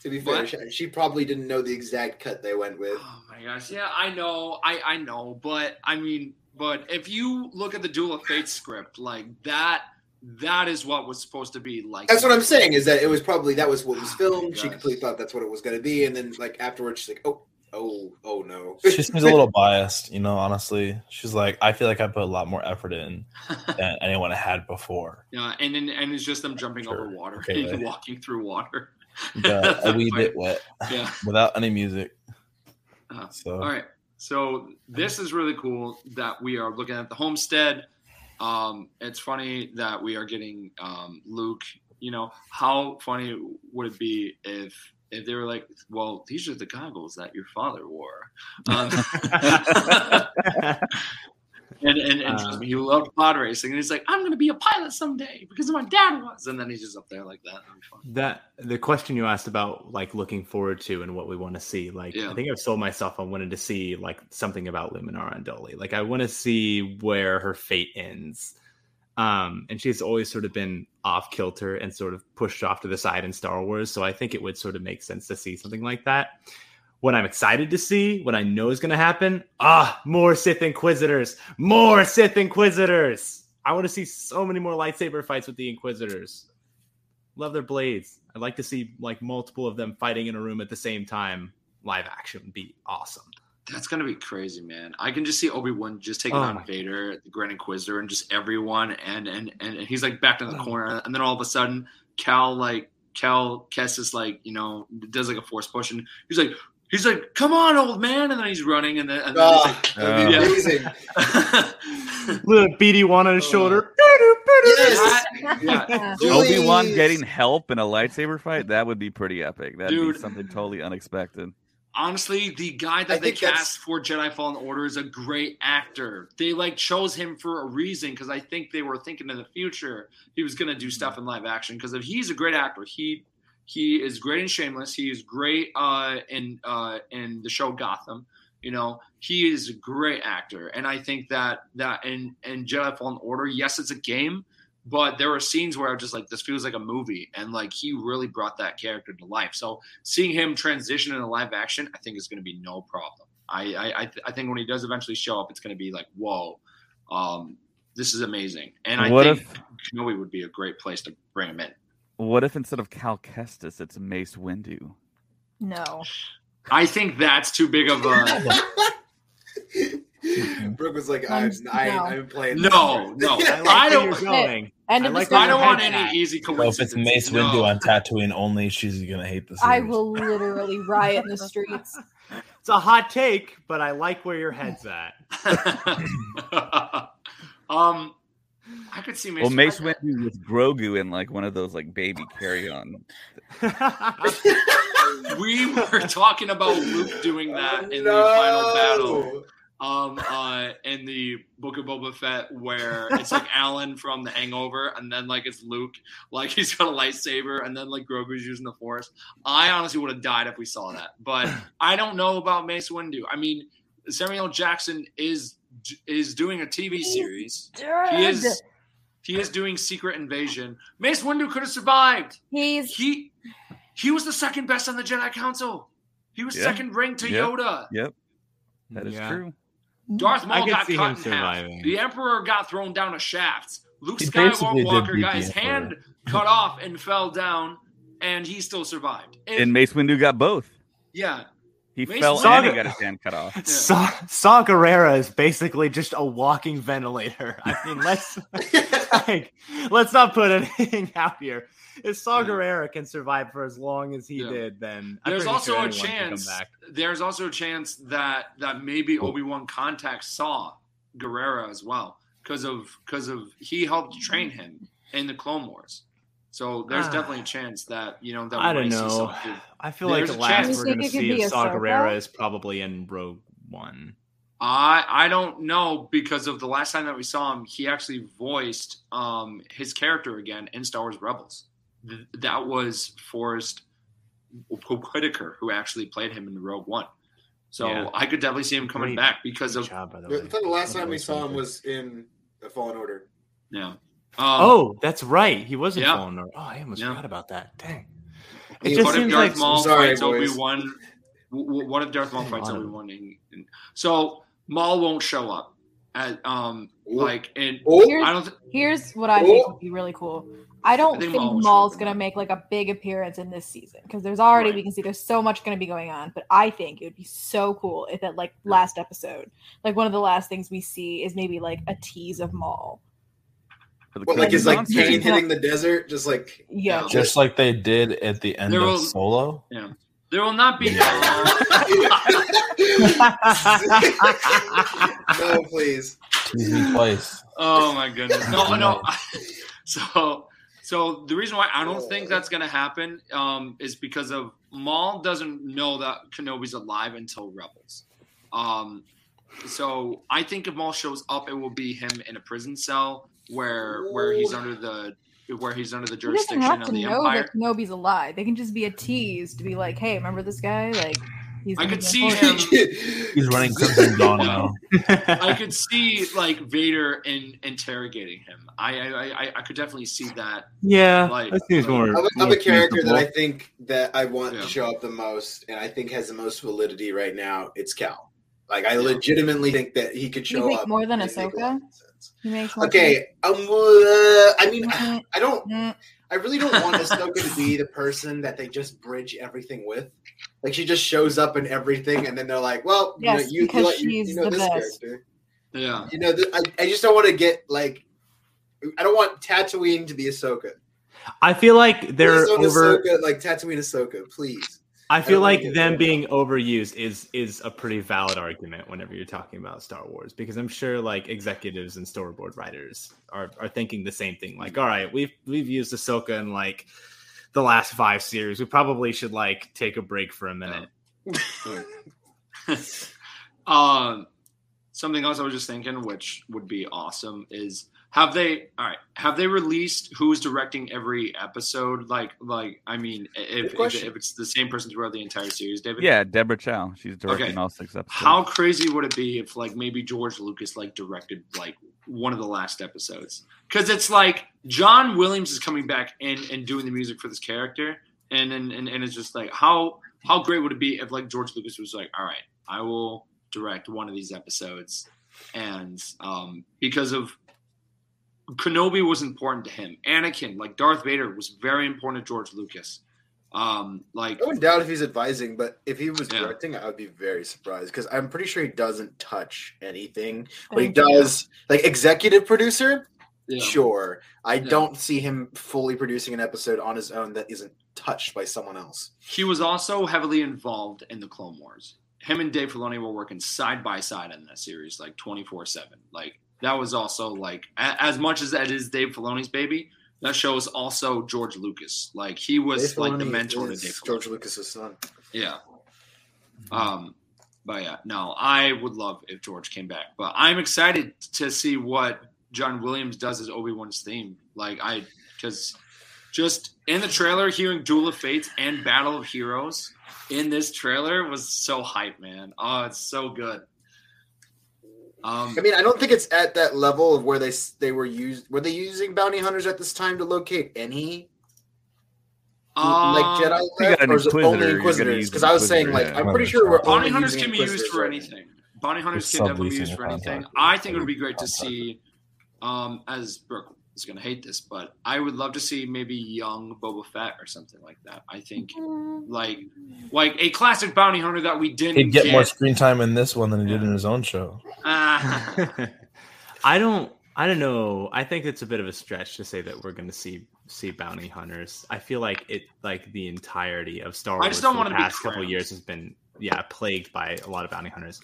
to be fair, she, she probably didn't know the exact cut they went with. Oh my gosh, yeah, I know, I I know, but I mean, but if you look at the Duel of Fate script, like that, that is what was supposed to be like. That's what I'm saying. Is that it was probably that was what was filmed. She completely thought that's what it was going to be, and then like afterwards, she's like, "Oh, oh, oh no." She seems a little biased, you know. Honestly, she's like, I feel like I put a lot more effort in than anyone had before. Yeah, and then and it's just them jumping over water Okay, and right. walking through water. But a wee bit wet, Yeah. without any music. Uh, So All right. So this is really cool that we are looking at the homestead. Um, it's funny that we are getting um, Luke. You know, how funny would it be if if they were like, "Well, these are the goggles that your father wore," um, and and, and trust me, he loved pod racing, and he's like, "I'm going to be a pilot someday because my dad was," and then he's just up there like that. That'd be fun. That the question you asked about like looking forward to and what we want to see, like Yeah. I think I've sold myself on wanting to see like something about Luminara Unduli. Like I want to see where her fate ends. Um, and she's always sort of been off kilter and sort of pushed off to the side in Star Wars. So I think it would sort of make sense to see something like that. What I'm excited to see, what I know is going to happen, ah, more Sith Inquisitors, more Sith Inquisitors. I want to see so many more lightsaber fights with the Inquisitors love their blades. I'd like to see like multiple of them fighting in a room at the same time. Live action would be awesome. That's gonna be crazy, man. I can just see Obi Wan just taking Oh on Vader, the Grand Inquisitor, and just everyone, and and and he's like backed in the Oh. corner, and then all of a sudden, Cal like Cal Kestis like you know does like a force push, and he's like he's like, "Come on, old man," and then he's running, and then, and then Oh, he's like, that'd be Yeah. amazing. Little beady one on his oh. shoulder. Yes. yeah, Obi Wan getting help in a lightsaber fight, that would be pretty epic. That'd Dude. be something totally unexpected. honestly, the guy that I they think that's- cast for Jedi Fallen Order is a great actor. They like chose him for a reason because I think they were thinking in the future he was going to do hmm. stuff in live action. Because if he's a great actor, he he is great in Shameless. He is great uh, in uh, in the show Gotham. You know, he is a great actor, and I think that that in in Jedi Fallen Order, yes, it's a game, but there were scenes where I was just like, this feels like a movie, and like he really brought that character to life. So seeing him transition into live action, I think is going to be no problem. I I I, th- I think when he does eventually show up, it's going to be like, whoa, um, this is amazing, and I What think if- Kenobi would be a great place to bring him in. What if instead of Cal Kestis, it's Mace Windu? No. I think that's too big of a Brooke was like, I'm, I, no. I'm playing. no, no. I I, like where don't. you're going. End I like discussion. I don't want any at. easy So if it's. Mace no. Windu on Tatooine only, she's gonna hate this. I will literally riot in the streets. It's a hot take, but I like where your head's at. um, I could see Mace. Well, Mace I- Windu with Grogu in like one of those like baby carry-on. we were talking about Luke doing that in No. the final battle. Um, uh, in the Book of Boba Fett, where it's like Alan from The Hangover, and then like it's Luke, like he's got a lightsaber, and then like Grogu's using the Force. I honestly would have died if we saw that, but I don't know about Mace Windu. I mean, Samuel Jackson is is doing a TV series. He is he is doing Secret Invasion. Mace Windu could have survived. He's He he was the second best on the Jedi Council. He was Yeah. second ranked to Yep. Yoda. Yep, that is Yeah. true. Darth I Maul got cut him in surviving. half. The Emperor got thrown down a shaft. Luke He Skywalker beat got his hand cut off and fell down, and he still survived. And- And Mace Windu got both. yeah, He Mace fell Windu- and he got his hand cut off. Saw, Saw Gerrera is basically just a walking ventilator. I mean, let's like, let's not put anything out here. If Saw Yeah. Gerrera can survive for as long as he Yeah. did, then I'm there's also sure a anyone can come chance. back. There's also a chance that that maybe oh. Obi Wan Contact saw Gerrera as well because of because of he helped train him in the Clone Wars. So there's Ah. definitely a chance that you know that I don't might see know. I feel like the last chance. we're going to think it could see be of Saw Ahsoka? Gerrera is probably in Rogue One. I I don't know because of the last time that we saw him, he actually voiced um his character again in Star Wars Rebels. Th- that was Forest Whitaker who actually played him in the Rogue One. So Yeah. I could definitely see him coming Great- back because Good of job, by the I way. thought the last time we saw him was in the Fallen Order. yeah. Um, oh, that's right. He wasn't yeah. falling. Oh, I almost Yeah. forgot about that. Dang. It It just what if seems Darth like Maul sorry, fights Obi boys. Wan? What if Darth Maul Hang fights on. Obi Wan? So Maul won't show up at um like and Oh, Here's- I don't. Th- Here's what I think Oh. would be really cool. I don't I think think, Maul Maul's gonna make like a big appearance in this season because there's already Right. we can see there's so much gonna be going on. But I think it would be so cool if at like last episode, like one of the last things we see is maybe like a tease of Maul. For the what, like is like Monster. cane hitting the desert, just like Yeah, Yeah. Just like they did at the end There of will- Solo. Yeah, there will not be. no, please. Tease me twice. Oh my goodness. No, no. So so the reason why I don't think that's gonna happen um is because of Maul doesn't know that Kenobi's alive until Rebels. Um so I think if Maul shows up it will be him in a prison cell where where he's under the where he's under the he doesn't jurisdiction have of to the know Empire. that Kenobi's alive. They can just be a tease to be like, hey, remember this guy? Like he's. I could see him He's running Crimson Dawn now. I could see like Vader in interrogating him. I I, I, I could definitely see that. yeah, Like, that seems more. Of, a- of more a character that I think that I want Yeah. to show up the most, and I think has the most validity right now, it's Cal. Like I legitimately think that he could You show think up more than and make a Ahsoka? Lot of sense. He makes more Okay, um, uh, I mean, sense. I don't, Mm, I really don't want Ahsoka to be the person that they just bridge everything with. Like she just shows up in everything, and then they're like, "Well, Yes, you know, you, you, because like- you, she's you know the this best. character. Yeah. You know, th- I, I just don't want to get like, I don't want Tatooine to be Ahsoka. I feel like they're Please don't over. Ahsoka, like Tatooine Ahsoka, please. I feel don't like them being overused is is a pretty valid argument whenever you're talking about Star Wars because I'm sure like executives and storyboard writers are are thinking the same thing. Like, all right, we've we've used Ahsoka in like the last five series. We probably should like take a break for a minute um, something else I was just thinking, which would be awesome, is have they all right? Have they released who's directing every episode? Like, like I mean, if if, if it's the same person throughout the entire series, David. Yeah, Deborah Chow. She's directing Okay. all six episodes. How crazy would it be if like maybe George Lucas like directed like one of the last episodes? Because it's like John Williams is coming back and and doing the music for this character, and and and, and it's just like how how great would it be if like George Lucas was like, all right, I will direct one of these episodes, and um because of Kenobi was important to him. Anakin, like Darth Vader, was very important to George Lucas. Um, like I wouldn't doubt if he's advising, but if he was Yeah. directing, I would be very surprised because I'm pretty sure he doesn't touch anything. But he Thank you. does, like executive producer. Yeah. Sure, I Yeah. don't see him fully producing an episode on his own that isn't touched by someone else. he was also heavily involved in the Clone Wars. Him and Dave Filoni were working side by side in that series, like twenty four seven. Like that was also like as much as that is Dave Filoni's baby. That show is also George Lucas. Like he was Dave like the mentor to Dave. Filoni. George Lucas's son. Yeah. Um, but yeah, no, I would love if George came back. But I'm excited to see what John Williams does as Obi Wan's theme. Like I, because just in the trailer, hearing Duel of Fates and Battle of Heroes in this trailer was so hype, man. Oh, it's so good. Um, I mean, I don't think it's at that level of where they they were used. Were they using bounty hunters at this time to locate any um, like Jedi you got left, an or is it only Inquisitors? Because I was saying, like, yeah. I'm pretty sure we're Bounty only hunters using can be used for anything. Bounty hunters can definitely be used for anything. I think it would be great to see, um, as Brooke is going to hate this, but I would love to see maybe young Boba Fett or something like that. I think like like a classic bounty hunter that we didn't He'd get get. more screen time in this one than he did in his own show. Ah. I don't. I don't know. I think it's a bit of a stretch to say that we're going to see see bounty hunters. I feel like it, like the entirety of Star I Wars just don't for wanna the be past couple years has been yeah plagued by a lot of bounty hunters.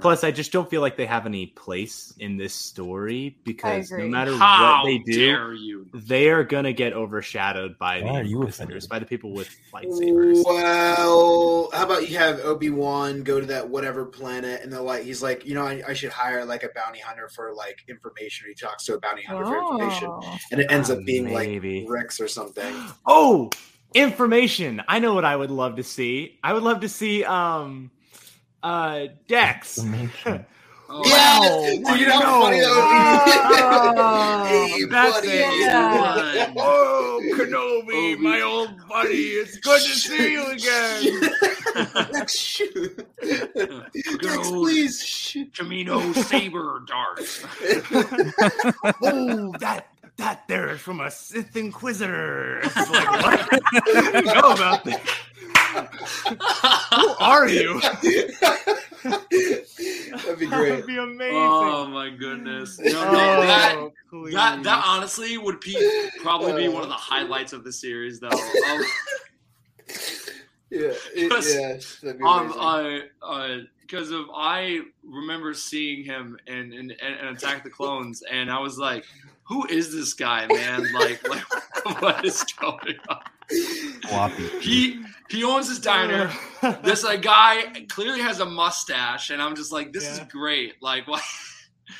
Plus, I just don't feel like they have any place in this story because no matter How what they do, you? they are going to get overshadowed by Why are the you Inquisitors, offended? by the people with lightsabers. Well, how about you have Obi Wan go to that whatever planet, and they're like, he's like, you know, I, I should hire like a bounty hunter for like information. He talks to a bounty hunter for information, Oh. and it ends Uh, up being maybe. like Rex or something. Oh, information! I know what I would love to see. I would love to see um uh Dex. Information. Oh, Yeah, dude, you know how funny that would be. hey, That's buddy. it. Yeah. Oh, Kenobi, my old buddy! It's good to see you again. Rex, shoot. Rex, please shoot. Camino Saber Dart. oh, that that there is from a Sith Inquisitor. It's like what? I didn't know about this. Who are you? That'd be great. That'd be amazing. Oh my goodness! No, no, Oh, that, please. that that honestly would be probably be one of the highlights of the series, though. Um, Yeah, it, Because, yeah, um, amazing. uh, uh, because of I remember seeing him in, in, in Attack the Clones, and I was like, "Who is this guy, man? Like, like what is going on?" Floppy. He he owns his diner. This like guy clearly has a mustache, and I'm just like, "This is great!" Like, what?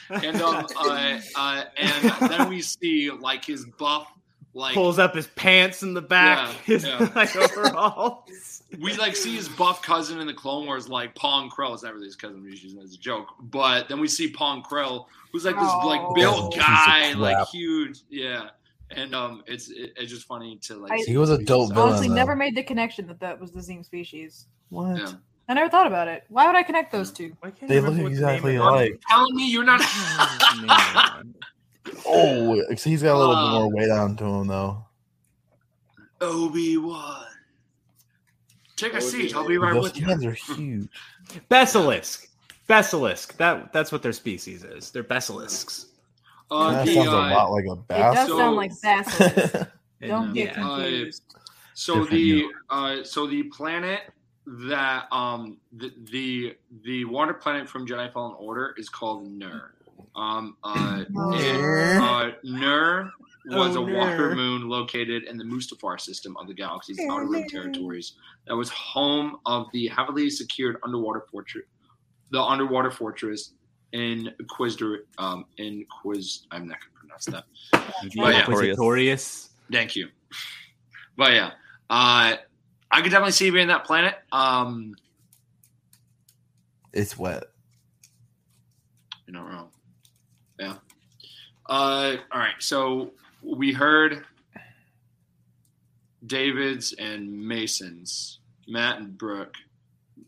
And um, uh, uh, and then we see like his buff, like pulls up his pants in the back. Yeah, his yeah. like overalls. we like see his buff cousin in the Clone Wars, like Pong Krell. It's not really his cousin; we're using it as a joke. But then we see Pong Krell, who's like this like Oh. built Piece guy, like huge, yeah. And um, it's it, it's just funny to like. I- see He was a dope villain. Honestly, though. never made the connection that that was the same species. What? Yeah. I never thought about it. Why would I connect those two? Why can't They look what the exactly of- alike. Telling me you're not. Oh, man. Oh, so he's got a little Uh, bit more weight on to him though. Obi Wan. Take a Obi-Wan. seat. I'll be right Those with you. hands are huge. Besalisk. Besalisk. That that's what their species is. They're Besalisks. Uh, that the, sounds a uh, lot like a It does bass. So- sound like basilisk. Don't get yeah. confused. So Different the uh, so the planet that um the, the the water planet from Jedi Fallen Order is called Nur. Um uh, it, uh Nur was Oh, a water no. moon located in the Mustafar system of the galaxy's outer rim territories that was home of the heavily secured underwater fortress, the underwater fortress in Quizder, um, in Quiz. I'm not gonna pronounce that. But yeah, Thank you. But yeah, uh, I could definitely see being that planet. Um, It's wet. You're not wrong. Yeah. Uh, all right. So we heard David's and Mason's, Matt and Brooke.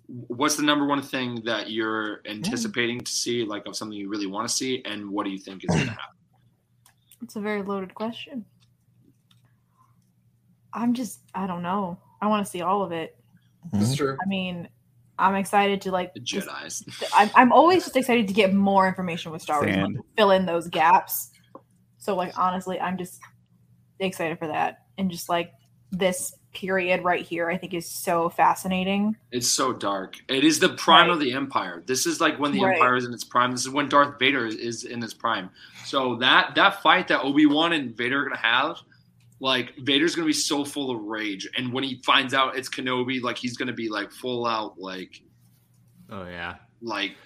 What's the number one thing that you're hmm. anticipating to see, like of something you really want to see, and what do you think is going to happen? It's a very loaded question. I'm just, I don't know. I want to see all of it. Mm-hmm. That's true. I mean, I'm excited to like. The just- I'm, I'm always just excited to get more information with Star Wars, and, like, fill in those gaps. So, like, honestly, I'm just excited for that, and just like this period right here, I think is so fascinating. It's so dark. It is the prime Right. of the Empire. This is like when the Right. Empire is in its prime. This is when Darth Vader is, is in his prime. So that that fight that Obi Wan and Vader are gonna have, like Vader's gonna be so full of rage, and when he finds out it's Kenobi, like he's gonna be like full out like Oh yeah. like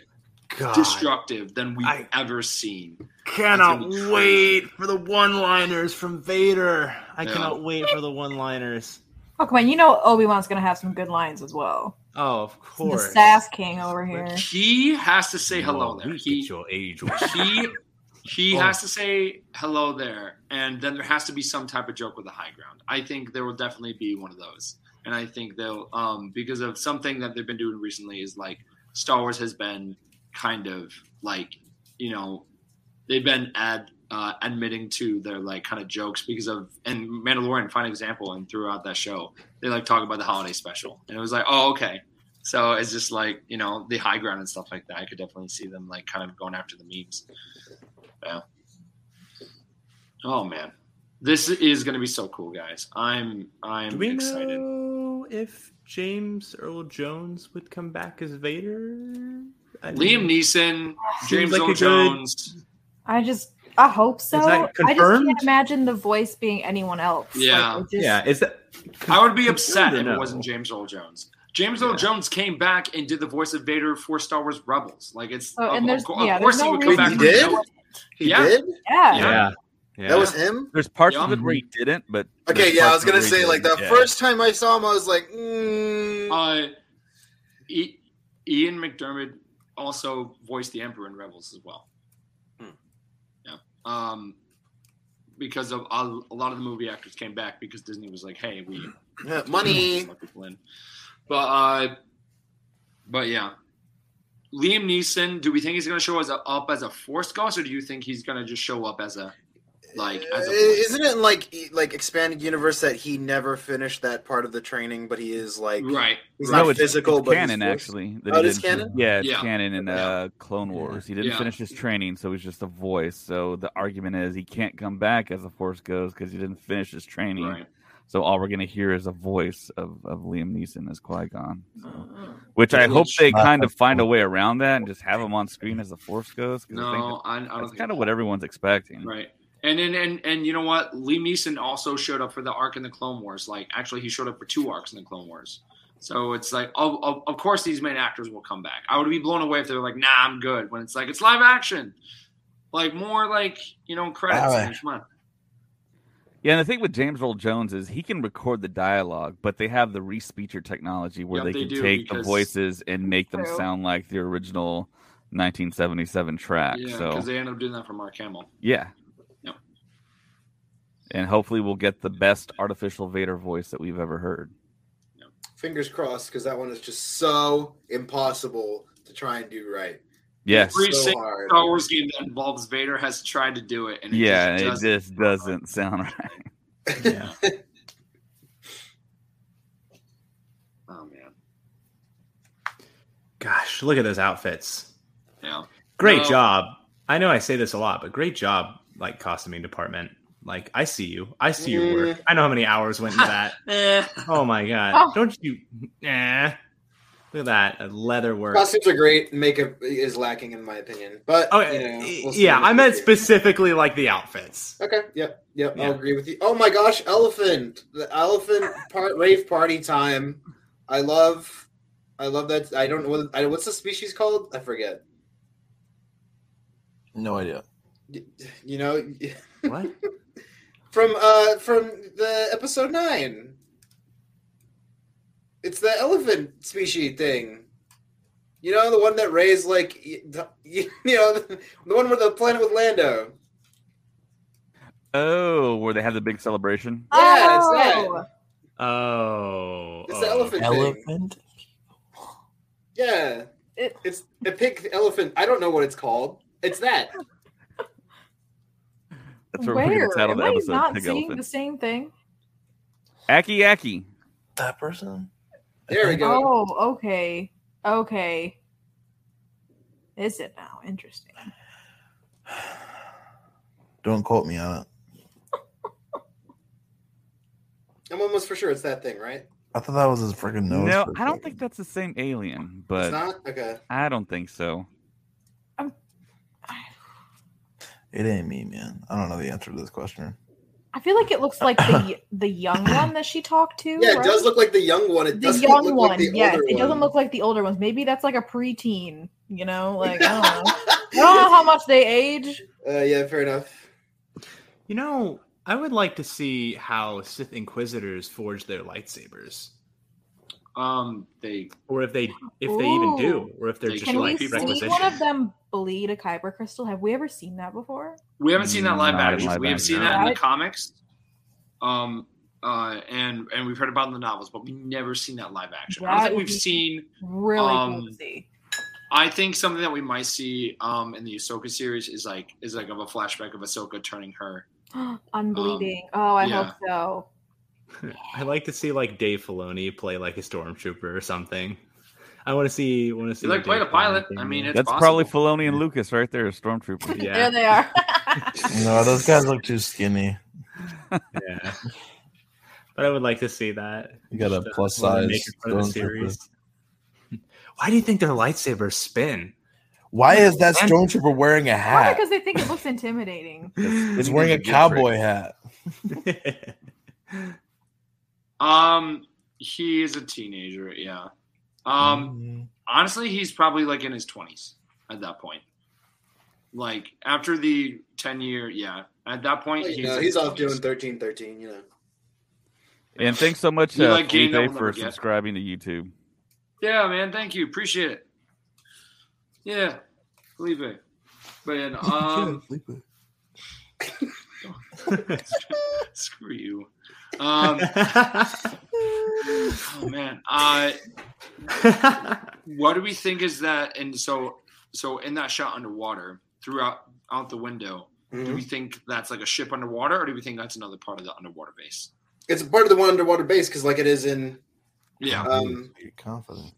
God. destructive than we've I- ever seen. Cannot It's gonna be wait for the one-liners from Vader. I Yeah. cannot wait for the one-liners. Oh come on, you know Obi Wan's gonna have some good lines as well. Oh, of course, The. Sass King over here. He has to say hello there. we He your age. he he Oh. has to say hello there and then there has to be some type of joke with the high ground i think there will definitely be one of those and i think they'll um because of something that they've been doing recently is like star wars has been kind of like you know they've been ad uh, admitting to their like kind of jokes because of and Mandalorian fine example and throughout that show they like talk about the holiday special. And it was like oh okay. So it's just like you know the high ground and stuff like that. I could definitely see them like kind of going after the memes. Yeah. Oh man. This is going to be so cool guys. I'm I'm Do we excited. know if James Earl Jones would come back as Vader? I Liam mean, Neeson James like a Earl good- Jones. I just, I hope so. that I just can't imagine the voice being anyone else. Yeah. it just- yeah, is that? I would be upset if or it wasn't James Earl Jones. James Earl Jones came back and did the voice of Vader for Star Wars Rebels. Like it's Oh, of, and there's- of, cour- of yeah, course there's he no would come back. He did? He Yeah. did? yeah. Yeah. yeah. That was him? There's parts Yeah. of it where he didn't, but Okay, yeah, I was gonna of it where he say like the Yeah. first time I saw him, I was like, mm, Uh, I- Ian McDiarmid also voiced the Emperor in Rebels as well. Um, because of a, a lot of the movie actors came back because Disney was like, "Hey, we money. let people in." But uh, but yeah, Liam Neeson. Do we think he's going to show as a, up as a Force ghost, or do you think he's going to just show up as a like as a. Isn't it in like like expanded universe that he never finished that part of the training, but he is like right? he's no, not it's, physical, it's but canon he's actually. that Oh, it is canon? Yeah, it's Yeah. canon in uh, Clone Wars. He didn't Yeah. finish his training, so he's just a voice. So the argument is he can't come back as a Force Ghost because he didn't finish his training. Right. So all we're gonna hear is a voice of, of Liam Neeson as Qui Gon. Uh, Which I hope they kind of find a way around that and just have him on screen as a Force Ghost. 'cause I think No, I, I don't that's think kind of what everyone's expecting. Right. And then and and you know what? Liam Neeson also showed up for the arc in the Clone Wars. Like actually, he showed up for two arcs in the Clone Wars. So it's like, of, of, of course, these main actors will come back. I would be blown away if they were like, "Nah, I'm good." When it's like it's live action, like more like you know credits. All right. man, Come on. Yeah, and the thing with James Earl Jones is he can record the dialogue, but they have the Respeecher technology where Yep, they they can take the voices and make them sound like the original 1977 track. Yeah, so because they ended up doing that for Mark Hamill. yeah. Yep. And hopefully we'll get the best artificial Vader voice that we've ever heard. Fingers crossed, because that one is just so impossible to try and do right. Yes. Every So single hard. Star Wars game that involves Vader has tried to do it, and it yeah, just it just doesn't sound right. Yeah. Oh man, Gosh, look at those outfits. yeah. Great No. job. I know I say this a lot, but great job, like costuming department. Like I see you. I see your work. I know how many hours went into that. Eh. Oh my god. Oh. Don't you eh. Look at that uh, leather work. Costumes are great. Makeup is lacking, in my opinion. But Oh, you know, we'll yeah, I meant future. specifically like the outfits. Okay. Yep. Yep. Yeah. I'll agree with you. Oh my gosh, elephant! The elephant part rave party time. I love. I love that. I don't know what. I, what's the species called? I forget. No idea. You know. What? From uh from the episode nine. It's the elephant species thing. You know the one that raised like you know the, the one with the planet with Lando. Oh, where they have the big celebration. Yeah, it's that. Oh, Oh, It's the oh. elephant thing. Elephant. Yeah. It- it's a pig elephant. I don't know what it's called. It's that. That's what we're going Where? to title Am the I episode. not Pig seeing Elephant. the same thing? Aki Aki. That person. There we go. Oh, okay. Okay. Is it now? Interesting. Don't quote me on it. I'm almost for sure it's that thing, right? I thought that was his freaking nose. No, I don't second. think that's the same alien, it's but not. Okay. I don't think so. It ain't me, man. I don't know the answer to this question. I feel like it looks like the the young one that she talked to. Yeah, it does look like the young one. It the doesn't young look one. like the yes, older it doesn't one. look like the older ones. Maybe that's like a preteen. You know, like I don't know. I don't know how much they age. Uh, yeah, fair enough. You know, I would like to see how Sith Inquisitors forge their lightsabers, Um, they or if they if they even do, or if they're They just Can like people. see one of them bleed a kyber crystal? Have we ever seen that before? we haven't seen that live Not action. live We have seen no. that in the comics. Um, uh, and and we've heard about it in the novels, but we've never seen that live action. I don't think we've seen. Really cool Um, to see. I think something that we might see um in the Ahsoka series is like is like of a flashback of Ahsoka turning her. Unbleeding. oh, I um, yeah. hope so. I like to see like Dave Filoni play like a stormtrooper or something. I want to see. Want to see You like what played a pilot. I mean, it's That's possible. probably Filoni and Lucas right there, a Stormtrooper. There yeah, they are. No, those guys look too skinny. yeah. But I would like to see that. You got a Just, plus size make it part of the stormtrooper. series. Why do you think their lightsabers spin? Why is that stormtrooper wearing a Probably hat? because they think it looks intimidating. He's wearing a cowboy hat. Um, he is a teenager. Yeah. Um, honestly, he's probably like in his twenties at that point. Like after the ten year, yeah. At that point, Well, he's, know, he's his off doing 20s. thirteen thirteen. You know. And thanks so much, uh, like Felipe, for subscribing to YouTube. Yeah, man. Thank you. Appreciate it. Yeah, Felipe. Man, um, Felipe. screw you. Um, oh man. Uh, what do we think is that? And so, so in that shot underwater, throughout out the window, do Mhm. we think that's like a ship underwater, or do we think that's another part of the underwater base? It's part of the one underwater base because, like, it is in. Yeah. Um, confident.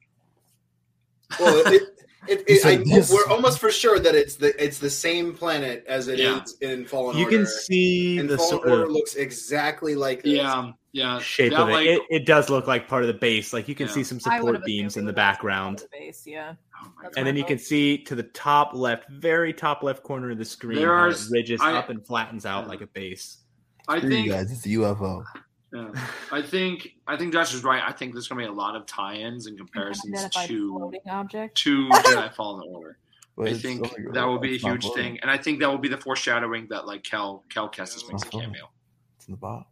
Well, it, it, it, I, we're almost for sure that it's the it's the same planet as it is Yeah. in Fallen you Order. can see and the Fallen sort Order of looks exactly like this. Yeah, yeah. shape That, of it. like- it. It does look like part of the base. Like you can Yeah. see some support beams in the it was part of background. the base, yeah. Oh And then you can see to the top left, very top left corner of the screen, There how are it ridges I- up and flattens out Yeah. like a base. I Screw you think guys, it's a UFO. Yeah. I think I think Josh is right. I think there's gonna be a lot of tie-ins and comparisons to floating object. to Jedi Fallen Order. But I think still- that will be a huge floating. thing, and I think that will be the foreshadowing that like Cal Cal Kestis makes a not floating. cameo. It's in the bottom.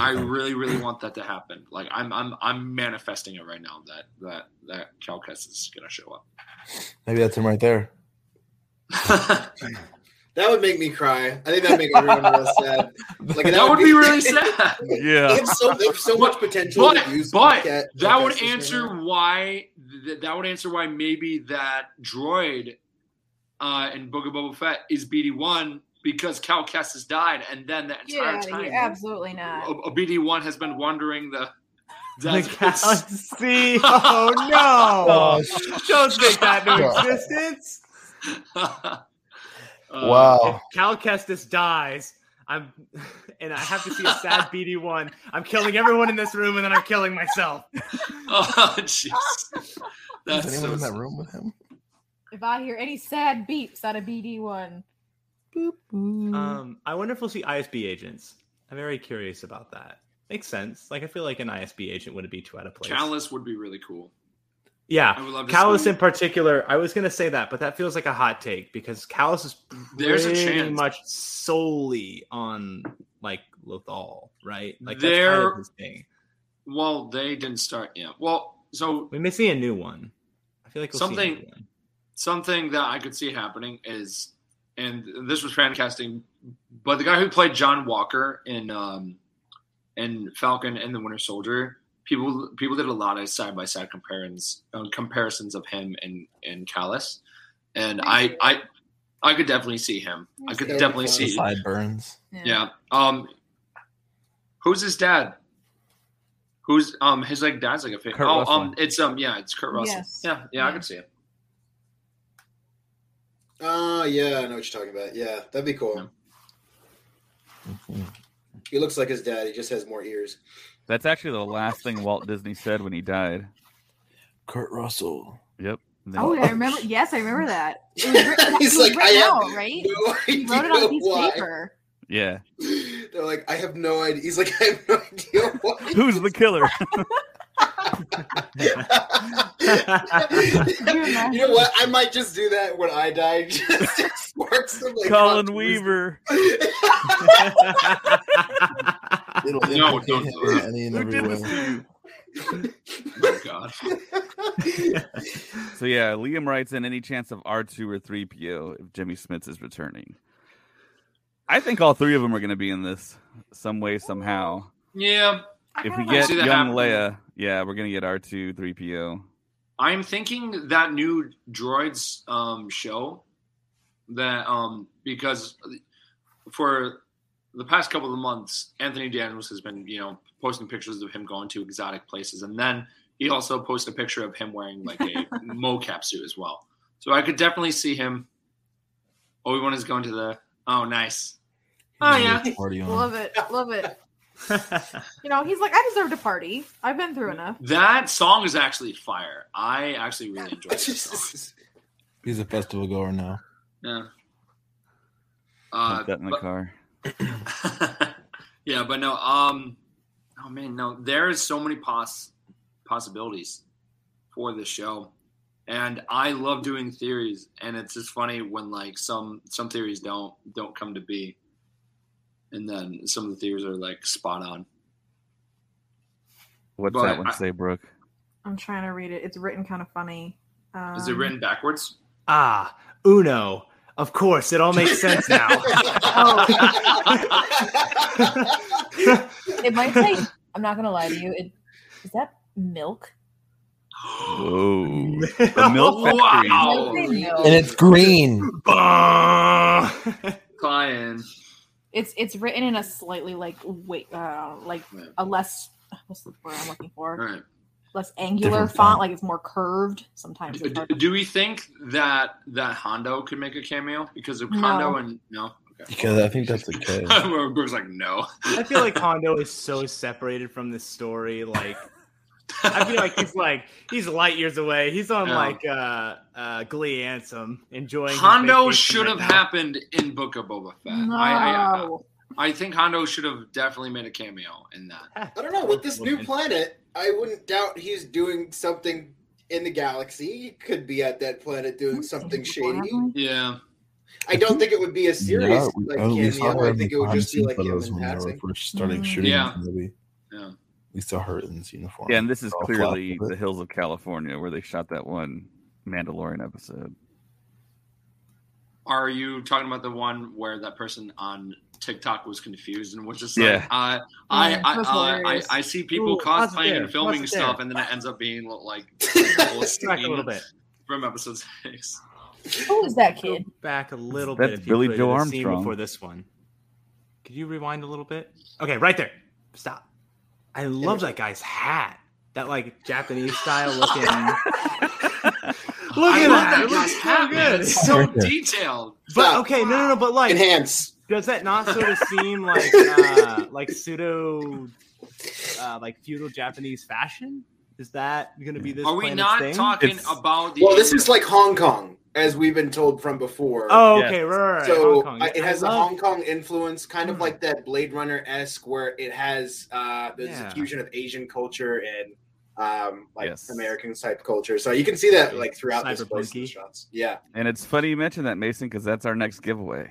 I really really want that to happen. Like I'm I'm I'm manifesting it right now that that that Cal Kestis is gonna show up. Maybe that's him right there. That would make me cry. I think that would make everyone real sad. Like that would be really sad. Yeah. have so, they have so much potential But to use. but Cat- that would answer right why th- that would answer why maybe that droid uh, in Book of Boba Fett is BD one because Cal Kestis died, and then the Get entire out of time here. Absolutely not. a, a BD one has been wandering the. The deserts. galaxy. Oh no! oh, Don't make that no existence. Uh, wow. If Cal Kestis dies, I'm, and I have to see a sad BD one. I'm killing everyone in this room, and then I'm killing myself. Oh, jeez. Is anyone so in that room with him? If I hear any sad beeps out of BD one, Um, I wonder if we'll see ISB agents. I'm very curious about that. Makes sense. Like I feel like an ISB agent wouldn't be too out of place. Kallus would be really cool. Yeah, I would love to Kallus in particular. I was gonna say that, but that feels like a hot take because Kallus is There's a pretty chance. much solely on like Lothal, right? Like that's kind of. Well, they didn't start. Yeah. Well, so We may see a new one. I feel like we'll something something that I could see happening is, and this was fan casting, but the guy who played John Walker in um, in Falcon and the Winter Soldier, people people did a lot of side by side comparisons uh, comparisons of him and and Kallus, and I I I could definitely see him. I could That would be definitely fun. The see. sideburns. Yeah. Um, who's his dad? Who's um his like dad's like a fa- Kurt oh Russell. um it's um yeah it's Kurt Russell Yes. yeah yeah I can see it Oh yeah, I know what you're talking about. Yeah, that'd be cool. Mhm. He looks like his dad. He just has more ears. That's actually the last thing Walt Disney said when he died. Kurt Russell. Yep. And then- oh, yeah, I remember. Yes, I remember that. It was written, He's it was like, I written have out, right? no He wrote it on a piece why. of paper. yeah. They're like, I have no idea. He's like, I have no idea why. Who's the killer? you know what? I might just do that when I die. Just to spark some like Colin. Weaver. It'll No, don't do in it. any and Who every way. this to oh god So yeah, Liam writes in any chance of R two or three PO if Jimmy Smits is returning. I think all three of them are going to be in this some way somehow. yeah If we get young happening. Leia, yeah, we're going to get R two three PO. I'm thinking that new droids um show that um because for the past couple of months Anthony Daniels has been you know posting pictures of him going to exotic places and then he also posted a picture of him wearing like a mocap suit as well so I could definitely see him Obi Wan is going to the oh nice oh yeah Party. Love it. Love it. You know, he's like, I deserve to party. I've been through enough. that song is actually fire I actually really enjoy that song. He's a festival goer now. Yeah. Uh, Put that in the but- car. yeah, but no. Um. Oh man, no. There is so many poss possibilities for the show, and I love doing theories. And it's just funny when like some some theories don't don't come to be, and then some of the theories are like spot on. What's But that one I- say, Brooke? I'm trying to read it. It's written kind of funny. Um, Is it written backwards? ah, Uno. Of course, it all makes sense now. It might say. I'm not gonna lie to you. It is that milk. Oh, The milk factory. Wow. It might say milk. And it's green. Bah. Crying. It's it's written in a slightly like wait uh like Right. a less what's the word I'm looking for? Right. Less angular font, font. like it's more curved. Sometimes it's Do, do we think that that Hondo could make a cameo because of No. Hondo and no? Okay. Because I think that's the case. Brooke's like no. I feel like Hondo is so separated from this story. Like, I feel like he's like he's light years away. He's on Yeah. like uh uh Glee Anthem, enjoying. his Hondo should right have now. happened in Book of Boba Fett. No. I, I, I think Hondo should have definitely made a cameo in that. I don't know. With this new planet, I wouldn't doubt he's doing something in the galaxy. He could be at that planet doing something shady. Yeah. I don't think it would be a serious Yeah, we- like saw cameo. her I in think it would just be like him photos in when they were passing. first starting Mhm. shooting Yeah. the movie. Yeah. We saw her in his uniform. Yeah, and this is All clearly the hills of California where they shot that one Mandalorian episode. Are you talking about the one where that person on TikTok was confused and was just Yeah. like, uh, I, Yeah, I, uh, I. I see people Ooh, cosplaying and filming stuff, there. and then it ends up being like Let's back a little bit. from episode six. Who is that Go kid? back a little That's bit. if you Billy could, Joe to the scene Armstrong. before this one. Could you rewind a little bit? Okay, right there. Stop. I love that guy's hat. That like Japanese style looking. Look I at love that. that It looks so hat, man. good. It's so detailed. But Stop. okay, no, no, no. But like, Enhance. Does that not sort of seem like uh, like pseudo uh, like feudal Japanese fashion? Is that going to be this? Are we planet's not thing? talking about the? Well, this is like Hong Kong, as we've been told from before. Oh, okay, right, right, right. So Hong Kong. uh, it has a love- Hong Kong influence, kind of like that Blade Runner esque, where it has uh, there's Yeah. fusion of Asian culture and um, like Yes. American type culture. So you can see that like throughout this place. in the shots. Yeah. And it's funny you mentioned that, Mason, because that's our next giveaway.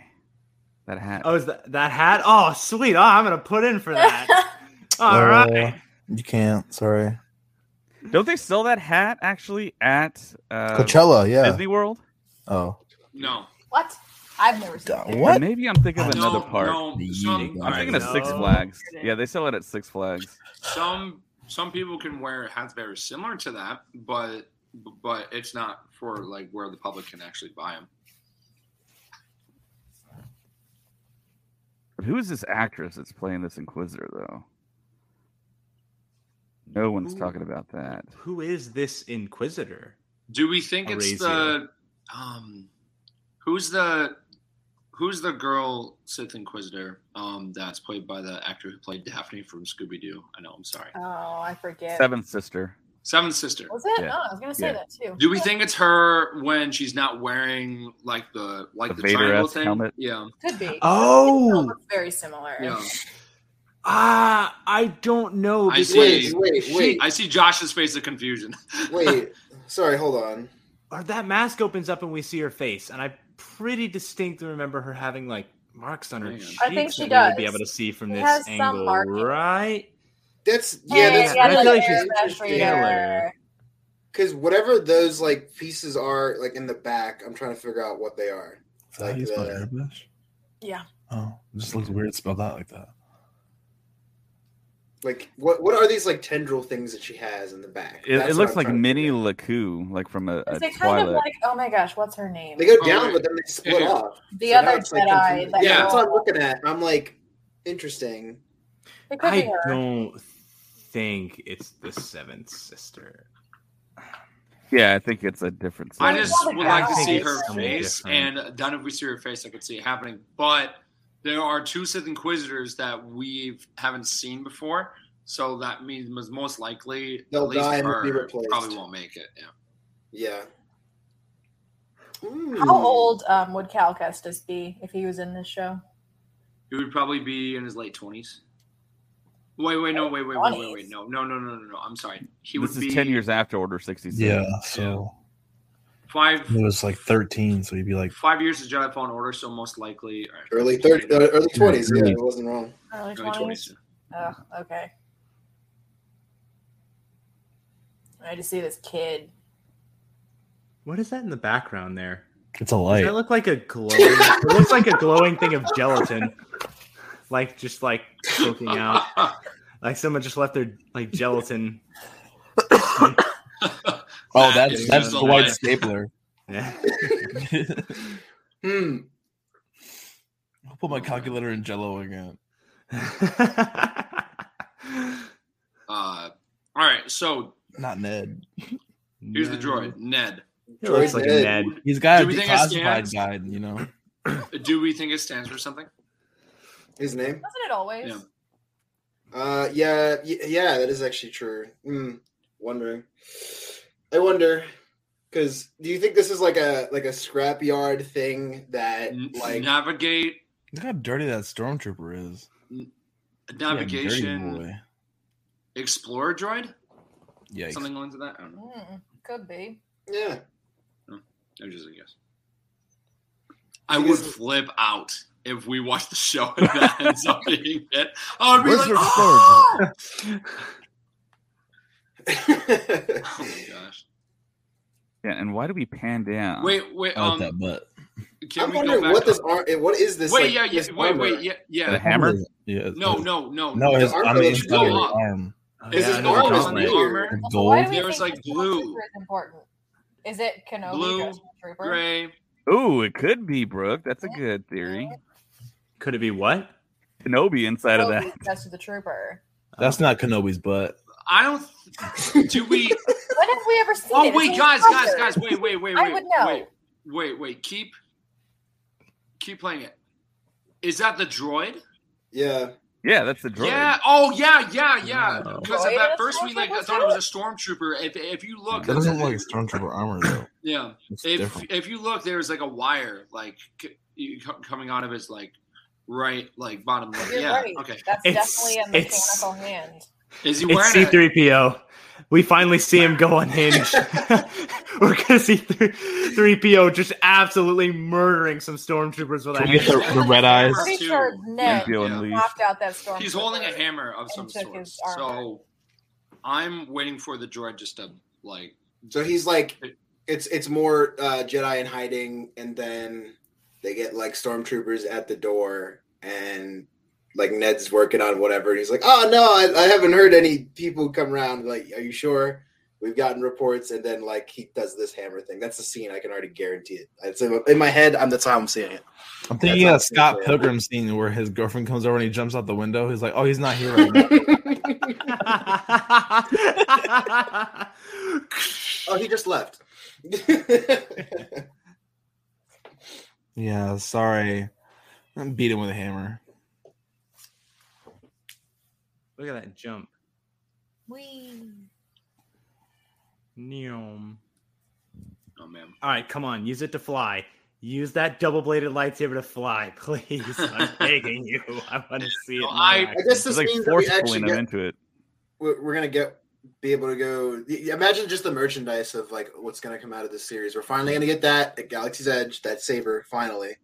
That hat. Oh, is that that hat? Oh, sweet. Oh, I'm gonna put in for that. All Uh, right. You can't. Sorry. Don't they sell that hat actually at uh, Coachella, yeah. Disney World? Oh. No. What? I've never seen it. Or maybe I'm thinking of No, another park. no, some- I'm thinking of Six Flags. Yeah, they sell it at Six Flags. Some some people can wear hats very similar to that, but but it's not for like where the public can actually buy them. But who is this actress that's playing this Inquisitor, though? No one's Who- talking about that. Who is this Inquisitor? Do we think it's the um who's the who's the girl Sith Inquisitor um that's played by the actor who played Daphne from Scooby Doo? I know, I'm sorry. Oh, I forget. Seventh Sister. Seventh Sister. Was it? Yeah. Oh, I was gonna say Yeah. that too. Do we think it's her when she's not wearing like the like The the, triangle thing? helmet? Yeah. Could be. Oh. Looks very similar. Yeah. Ah, I don't know. I see Wait, wait. wait. I see Josh's face of confusion. Wait. Sorry. Hold on. Or that mask opens up and we see her face, and I pretty distinctly remember her having like marks on her Hang cheeks. I think she that we would be able to see from It this has angle, marking. right? That's yeah. Hey, that's yeah, I yeah, feel like she's Vader, interesting. Vader. Because whatever those like pieces are, like in the back, I'm trying to figure out what they are. Is that how you Like spell the- Aurebesh? Yeah. Oh, it just looks weird spelled out like that. Like what? What are these like tendril things that she has in the back? It, it looks like mini to Minnie figure out. LeCou, like from a, a Is it kind of like oh my gosh, what's her name? They go Oh, down, wait. but then they split Yeah. off. The So other it's, like, Jedi that yeah, that's what I'm looking at. I'm like, interesting. I don't think it's the seventh sister. Yeah, I think it's a different. I just would like to see her Something face, different. and done if we see her face, I could see it happening. But there are two Sith Inquisitors that we haven't seen before, so that means most likely They'll at least die and her be replaced. probably won't make it. Yeah. Yeah. How old um, would Cal Kestis be if he was in this show? He would probably be in his late twenties. Wait, wait, no, wait, wait, wait, wait, wait, no, no, no, no, no, no. I'm sorry. He this would is be ten years after Order sixty six. Yeah, so five he was like 13, so he'd be like, five years of Jedi Fallen Order, so most likely all right. Early thirty, uh, early twenties. Yeah, it wasn't wrong. Early early twenties. twenties. Oh, okay. I just see this kid. What is that in the background there? it's a Does light. that look like a glowing? it looks like a glowing thing of gelatin, like just like poking out. Like someone just left their like gelatin. Oh, that's is that's the white stapler. Yeah. Hmm. I'll put my calculator in Jello again. Uh, all right, so Not Ned. here's the droid, Ned. It looks like Ned. Ned. He's got Do a we think it declassified guide, you know. Do we think it stands for something? His name? Wasn't it always? Yeah. Uh, yeah, yeah, that is actually true. Hmm. Wondering. I wonder, because do you think this is like a like a scrapyard thing that like navigate, Look how dirty that stormtrooper is. Navigation, boy. explorer droid, Yeah, something along to that. I don't know. Mm, could be. yeah? That was just a guess. I would flip out if we watch the show and that ends up being it. I would be Where's like, oh! explorer oh my gosh. Yeah, and why do we pan down? Wait, wait. I like Um, that butt. can I'm we go wondering back what this up? ar- what is this? Wait, like, yeah, yeah. Wait, armor? wait, yeah, yeah. The hammer? Yeah. No, no, no. No, his armor on the looks his go up. arm. Is Yeah, his I know arm is on the armor. It's gold. why do we There think like, this blue. Is important? Is it Kenobi Blue, dressed as a trooper? Gray. Ooh, it could be Brooke. That's a good theory. Could it be what? Kenobi inside of that. dressed as a trooper. That's not Kenobi's butt. I don't. Do we? When have we ever seen Oh it? wait, It's guys, guys, guys! Wait, wait, wait, I wait, would know. wait, wait, wait! Keep, keep playing it. Is that the droid? Yeah. Yeah, that's the droid. Yeah. Oh, yeah, yeah, yeah. No. Because Droid at and first we like I thought it was a stormtrooper. If if you look, That doesn't look like stormtrooper armor though. yeah. It's If different. if you look, there's like a wire like c- coming out of his like right like bottom left. You're yeah. right. Okay. That's It's- definitely a it's- mechanical hand. Is he It's wearing C a- three PO. We finally see him go unhinged. We're gonna see three PO just absolutely murdering some stormtroopers with a Can we get the, the red eyes? Pretty Two. sure Ned Feel Yeah. unleashed. knocked out that storm. He's holding a hammer of some sort. So I'm waiting for the droid just to like. So he's like, it's it's more uh, Jedi in hiding, and then they get like stormtroopers at the door, and like Ned's working on whatever, and he's like, "Oh no, I, I haven't heard any people come around." Like, are you sure? We've gotten reports, and then like he does this hammer thing. That's the scene. I can already guarantee it. It's in, in my head. I'm that's how I'm seeing it. I'm thinking That's of Scott I'm seeing it. Pilgrim scene where his girlfriend comes over and he jumps out the window. He's like, "Oh, he's not here right now." oh, he just left. yeah, sorry. I'm beat him with a hammer. Look at that jump. Whee. Neom. Oh man. All right, come on, use it to fly. Use that double-bladed lightsaber to fly, please. I'm begging you. I want to see. No, in I- I guess this It's like means that force we actually pulling get, into it. we're, we're gonna get be able to go. Imagine just the merchandise of like what's gonna come out of this series. We're finally gonna get that at Galaxy's Edge, that saber. Finally.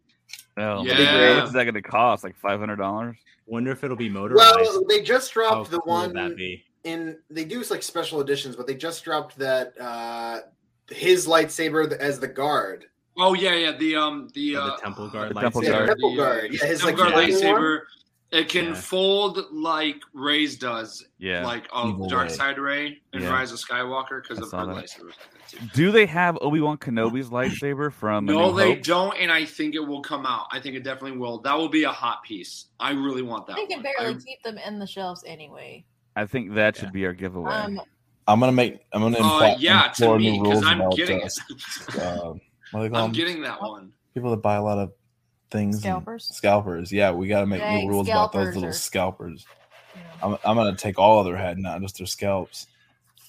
Oh, Yeah. yeah. What's that going to cost? Like five hundred dollars? Wonder if it'll be motorized. Well, they just How dropped the cool one that be? in. They do like special editions, but they just dropped that uh his lightsaber as the guard. Oh yeah, yeah. The um the Or uh, the Temple Guard the Temple lightsaber. Yeah, Guard. Temple the, Guard. uh, Yeah, his Temple like Guard golden one. Lightsaber. It can Yeah. fold like Rey's does, Yeah. like of Evil Dark Rey. Side Ray and Yeah. Rise of Skywalker because of saw her that. lightsabers. Do they have Obi Wan Kenobi's lightsaber from? No, they Hope? don't, and I think it will come out. I think it definitely will. That will be a hot piece. I really want that. They can one. barely I- keep them in the shelves anyway. I think that should be our giveaway. Um, I'm gonna make. I'm gonna Uh, impl- yeah, to me new because rules I'm getting uh, it. uh, what do they I'm getting that one. People that buy a lot of things. Scalpers? Scalpers. Yeah, we got to make Dang, new rules about those little are- scalpers. yeah. I'm, I'm gonna take all of their head, not just their scalps.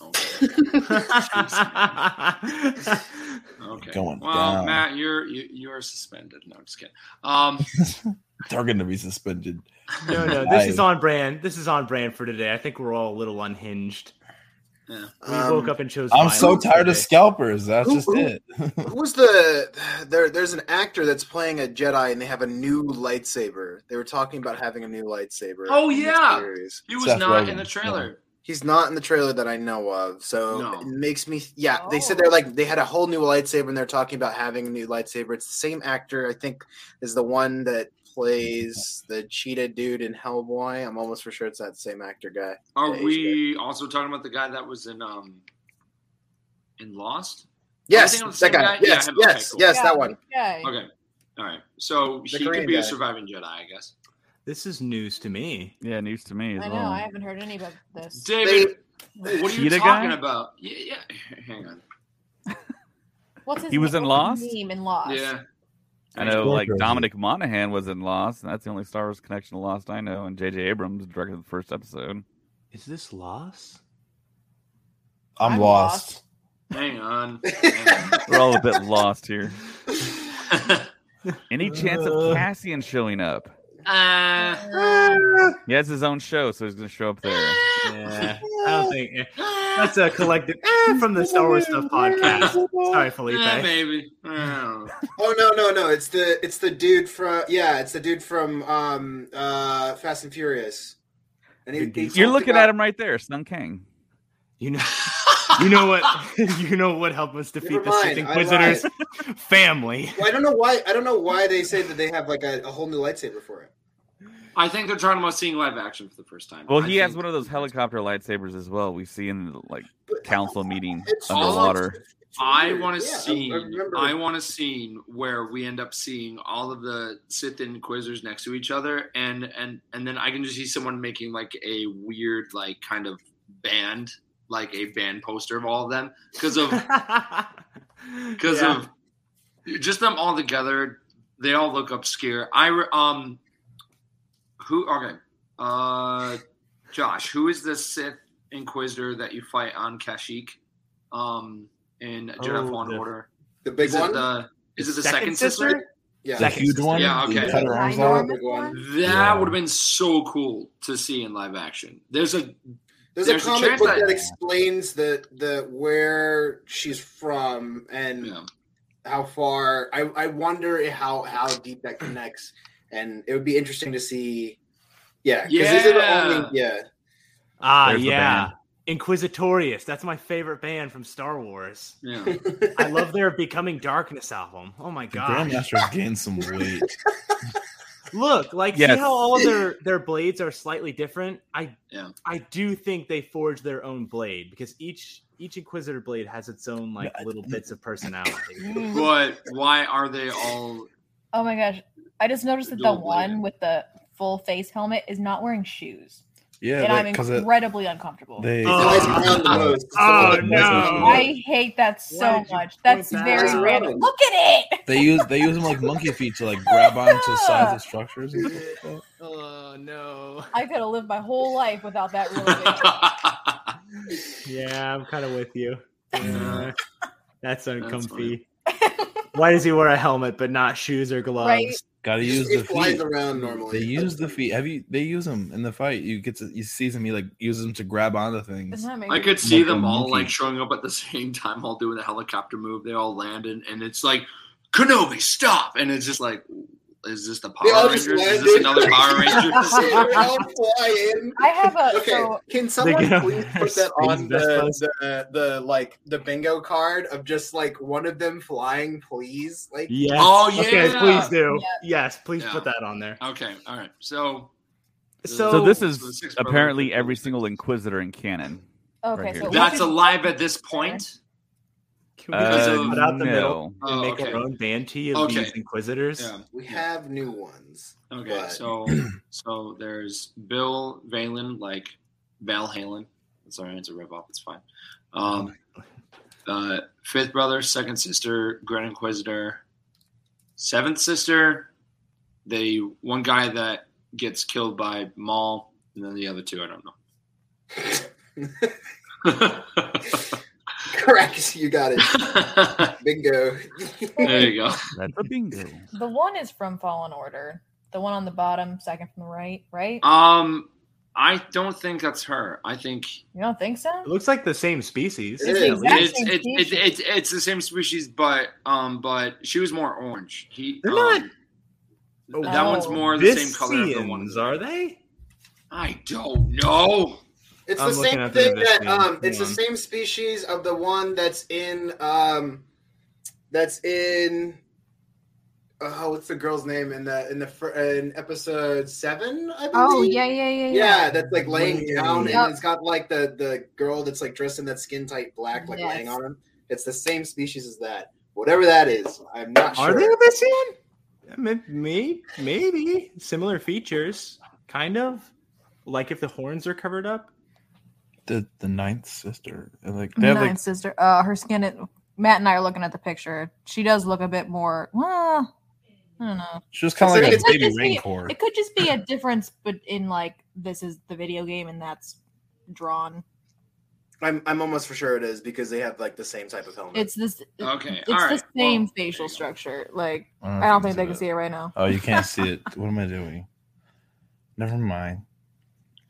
Okay. okay. Going well, down. Matt, you're you, you're suspended. No, I'm just kidding. Um, They're gonna be suspended. No, no, this is on brand. This is on brand for today. I think we're all a little unhinged. Yeah. We Um, woke up and chose. I'm so violence tired of scalpers. That's Who- just who- it. Who's the there? There's an actor that's playing a Jedi, and they have a new lightsaber. They were talking about having a new lightsaber. Oh, yeah. He was Seth not Rogen, in the trailer. He's not in the trailer that I know of, so No. it makes me. Yeah, they said Oh. they're like they had a whole new lightsaber, and they're talking about having a new lightsaber. It's the same actor, I think, is the one that plays the cheetah dude in Hellboy. I'm almost for sure it's that same actor guy. Are Yeah, he's we also talking about the guy that was in um in Lost? Yes, thinking of the that guy. guy? Yes, Yeah, him. Okay, yes, cool. yes, Yeah, that one. Okay. Okay. All right. So The he could be a surviving Jedi, I guess. This is news to me. yeah, news to me as I know. well. I haven't heard any about this. David, what are you talking guy? about? Yeah, yeah. Hang on. What's his He was in What's his Lost? Name in Lost. Yeah. I know, like Dominic Monaghan was in Lost, and that's the only Star Wars connection to Lost I know. And J.J. Abrams directed the first episode. Is this lost? I'm, I'm lost. Hang on. Hang We're all a bit lost here. Any chance of. Cassian showing up? Uh, He has his own show, so he's going to show up there. Yeah, I don't think eh, that's a collective eh, from the Star Wars stuff podcast. Sorry, Felipe. yeah, maybe. I. Oh no, no, no! It's the it's the dude from yeah, it's the dude from um uh Fast and Furious. And he, he You're looking about- at him right there, Sung Kang. You know, you know what? you know what helped us defeat Never the mind, Sith I Inquisitors? Family. Well, I don't know why. I don't know why they say that they have like a, a whole new lightsaber for it. I think they're talking about seeing live action for the first time. Well, I he has one of those helicopter lightsabers as well. We see in the like council meeting It's underwater. it's- it's I want a Yeah, I- scene. I. I want a scene where we end up seeing all of the Sith Inquisitors next to each other, and and and then I can just see someone making like a weird, like kind of band, like a band poster of all of them because of because Yeah. of just them all together. They all look obscure. I um Who? Okay. Uh, Josh, who is the Sith Inquisitor that you fight on Kashyyyk? Um, in Jedi Oh, Fallen the- Order. The big is one? It the, is it the Second second, sister? sister? Yeah. The huge one. Yeah, okay. cut her arms off. Big one. one? That Yeah. would have been so cool to see in live action. There's a There's, There's a a comic chance book that- that explains the the where she's from and yeah. how far. I I wonder how how deep that connects, and it would be interesting to see. Yeah, because these are the Yeah. only yeah. Ah, There's yeah. band. Inquisitorius. That's my favorite band from Star Wars. Yeah. I love their Becoming Darkness album. Oh my The god. Grandmaster's gained some weight. Look, like Yes. see how all their their blades are slightly different? I Yeah. I do think they forge their own blade because each each Inquisitor blade has its own like little bits of personality. But why are they all? Oh my gosh. I just noticed that the one with the full face helmet is not wearing shoes. Yeah, and I'm because it incredibly uncomfortable. they. Oh, Nice the nose. Oh, Nice no. I hate that so much. That's that very out? random. Look at it. They use they use them like monkey feet to like grab onto sides of structures. And stuff like that. oh no. I could have lived my whole life without that really. Yeah, I'm kind of with you. Yeah. That's funny. uncomfy. Why does he wear a helmet but not shoes or gloves? Right. Got to use It the flies feet. around normally. They use the feet. Have you? They use them in the fight. You get to you see them. He like uses them to grab onto things. Doesn't that make I could see Like them all monkey. like showing up at the same time, all doing the helicopter move. They all landed, and it's like Kenobi, stop! And it's just like, is this the Power just Rangers? Is this another Power Rangers? they all fly in. I have a Okay, so can someone please their put that on the, the the like the bingo card of just like one of them flying, please? Like, Yes. Oh, yeah, Okay, yeah. please do. Yeah. Yes, please Yeah. put that on there. okay, all right. So, So, So this is six apparently every single Inquisitor in canon. okay. Right so that's alive at this point. Can we Because just of- cut out the middle and Oh, make okay. our own banty of Okay. these Inquisitors? Yeah. we have new ones. Okay, But- so so there's Bill Valen, like Val Halen. Sorry, it's a rip off. It's fine. Um, uh, fifth brother, second sister, Grand Inquisitor, seventh sister. They one guy that gets killed by Maul, and then the other two I don't know. Correct, you got it. Bingo. there you go. That's a bingo. the one is from Fallen Order. The one on the bottom, second from the right, right? Um, I don't think that's her. I think You don't think so? It looks like the same species. It It's the exact it's same it's, it's species. it's it's the same species, but um, but she was more orange. He They're um, not- that one's Oh. more the same color of the ones. Are they? I don't know. It's I'm the same thing that Navistine. um it's the Hold same species of the one that's in um that's in oh what's the girl's name in the in the fir- in episode 7 I believe. Oh yeah, yeah, yeah, Yeah, that's like laying Yep. down and it's got like the the girl that's like dressed in that skin tight black like Yes. laying on him. It's the same species as that. Whatever that is. I'm not Are sure. Are they Viscian? Maybe, maybe similar features, kind of. Like if the horns are covered up. The the ninth sister. and, Like they have Ninth like sister. Uh, her skin. It, Matt and I are looking at the picture. She does look a bit more. Well, I don't know. she was kind of like like a it's baby just be- It could just be a difference, but in like this is the video game and that's drawn. I'm I'm almost for sure it is because they have like the same type of helmet. It's this. Okay, It's all the right, same well, facial structure. Like don't I don't know think they you can see it right now. Oh, you can't see it. What am I doing? Never mind.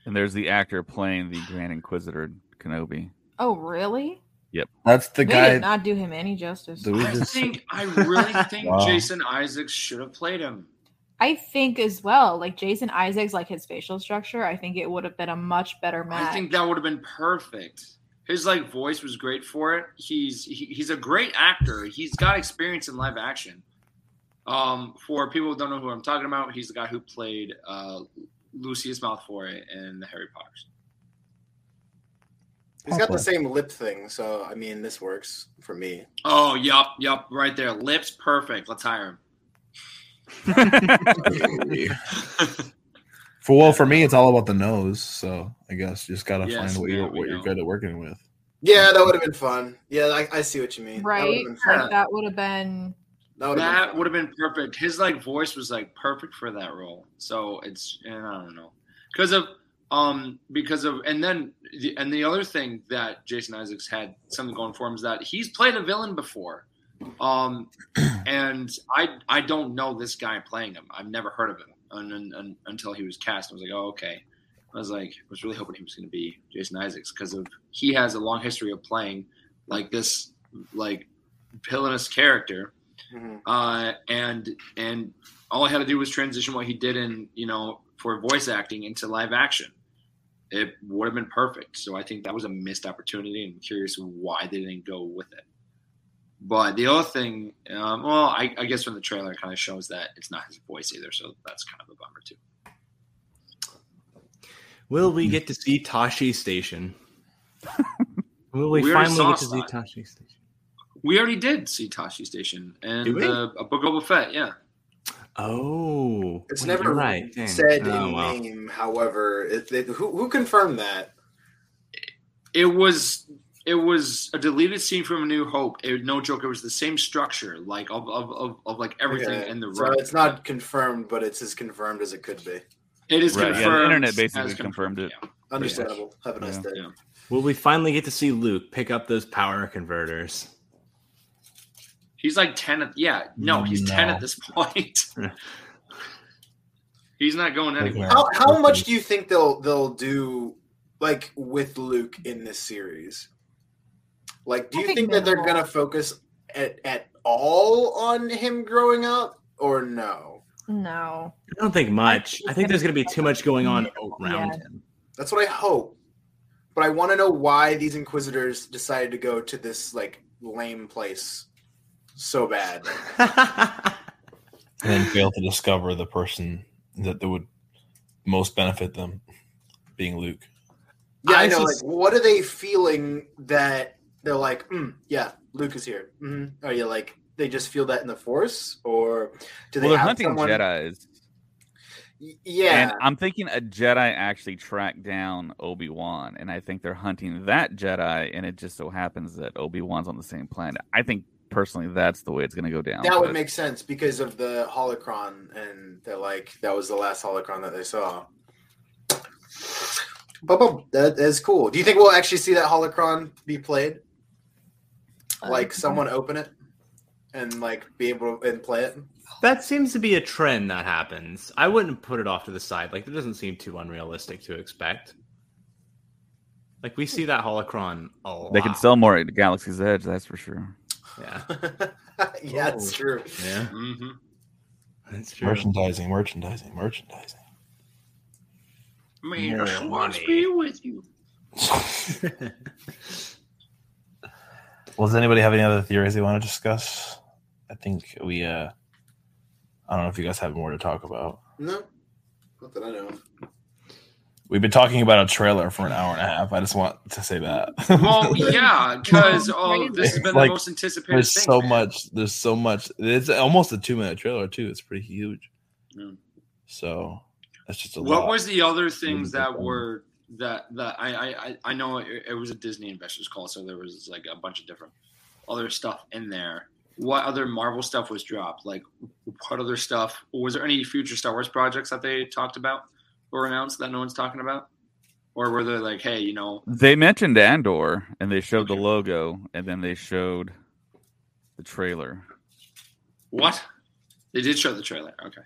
And there's the actor playing the Grand Inquisitor Kenobi. Oh really? Yep. That's the they guy. did not do him any justice. I just- think I really think Wow. Jason Isaacs should have played him. I think as well. Like Jason Isaacs, like his facial structure, I think it would have been a much better match. I think that would have been perfect. His like voice was great for it. He's he, he's a great actor. He's got experience in live action. Um, for people who don't know who I'm talking about, he's the guy who played uh, Lucius Malfoy in the Harry Potters. He's got the same lip thing, so I mean this works for me. Oh, yup, yup, right there. Lips perfect. Let's hire him. For well, for me, it's all about the nose. So I guess you just gotta Yes, find what there you're what you're good at working with. Yeah, that would have been fun. Yeah, I, I see what you mean. Right? would've been fun. Like, that would have been That would've been That fun. would have been perfect. His like voice was like perfect for that role. So it's and I don't know because of um because of and then the, and the other thing that Jason Isaacs had something going for him is that he's played a villain before, um and I I don't know this guy playing him. I've never heard of him un, un, un- until he was cast. I was like, oh okay. I was like, I was really hoping he was going to be Jason Isaacs because of he has a long history of playing like this like villainous character Mhm. uh, and and all I had to do was transition what he did in you know for voice acting into live action. It would have been perfect. So I think that was a missed opportunity, and I'm curious why they didn't go with it. But the other thing, um, well, I, I guess from the trailer, kind of shows that it's not his voice either, so that's kind of a bummer too. Will we get to see Tosche Station? Will we, We finally get to see Tosche Station? We already did see Tosche Station and uh, a Book of Boba Fett, yeah. Oh, It's wait, never right. Dang. said Oh, in well. name. However, it, it- who who confirmed that? it was it was a deleted scene from A New Hope. It, no joke, it was the same structure, like of of, of, of like everything Okay. in the So room. it's not confirmed, but it's as confirmed as it could be. It is Right, yeah, confirmed. the internet as basically confirmed it. yeah. Understandable. Have a nice Yeah. day. Yeah. Will we finally get to see Luke pick up those power converters? He's like ten at yeah. No, he's ten at this point. he's not going anywhere. How how much do you think they'll they'll do like with Luke in this series? Like, do I you think think, that they're gonna focus at at all on him growing up, or no? No. I don't think much. I think there's going to be too much going on around Yeah. him. That's what I hope. But I want to know why these Inquisitors decided to go to this like lame place so bad. and then fail to discover the person that, that would most benefit them, being Luke. Yeah, I, I know. just- Like, what are they feeling that they're like, mm, yeah, Luke is here? hmm Are you like they just feel that in the Force, or do they Well, they're hunting someone? Jedi's. Yeah, And I'm thinking a Jedi actually tracked down Obi Wan, and I think they're hunting that Jedi, and it just so happens that Obi Wan's on the same planet. I think personally that's the way it's going to go down. that would but- make sense because of the holocron, and they're like that was the last holocron that they saw. But, but that is cool. Do you think we'll actually see that holocron be played? Like someone open it and like be able to and play it? That seems to be a trend that happens. I wouldn't put it off to the side. Like, it doesn't seem too unrealistic to expect. Like, we see that holocron a lot. They can sell more at Galaxy's Edge, that's for sure. Yeah, yeah, it's Oh. true. yeah, hmm that's true. Merchandising, merchandising, merchandising. May More the force money. be with you. Well, does anybody have any other theories they want to discuss? I think we. uh I don't know if you guys have more to talk about. No, not that I know. Of. We've been talking about a trailer for an hour and a half. I just want to say that. Well, yeah, because oh, this has been Like, the most anticipated there's thing. so man. much. There's so much. It's almost a two minute trailer too. It's pretty huge. Yeah. So that's just a What lot. was the other things that good were that that I I I- I know it, it was a Disney investors call, so there was like a bunch of different other stuff in there. What other Marvel stuff was dropped? Like what other stuff? Was there any future Star Wars projects that they talked about or announced that no one's talking about? Or were they like, hey, you know, They mentioned Andor, and they showed the logo, and then they showed the trailer. what? They did show the trailer. Okay.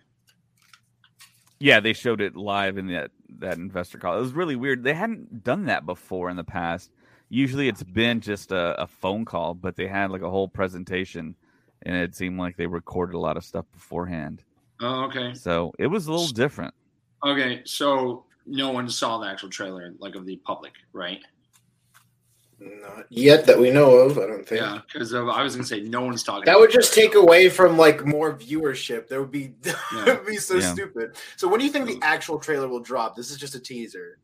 Yeah, they showed it live in that that investor call. It was really weird. They hadn't done that before in the past. Usually, it's been just a, a phone call, but they had like a whole presentation, and it seemed like they recorded a lot of stuff beforehand. Oh, okay. So it was a little different. Okay. So no one saw the actual trailer, like of the public, right? Not yet that we know of. I don't think. Yeah, because I was gonna say no one's talking. That would just take away from like more viewership. That would be that Yeah. would be so Yeah. stupid. So when do you think the actual trailer will drop? This is just a teaser.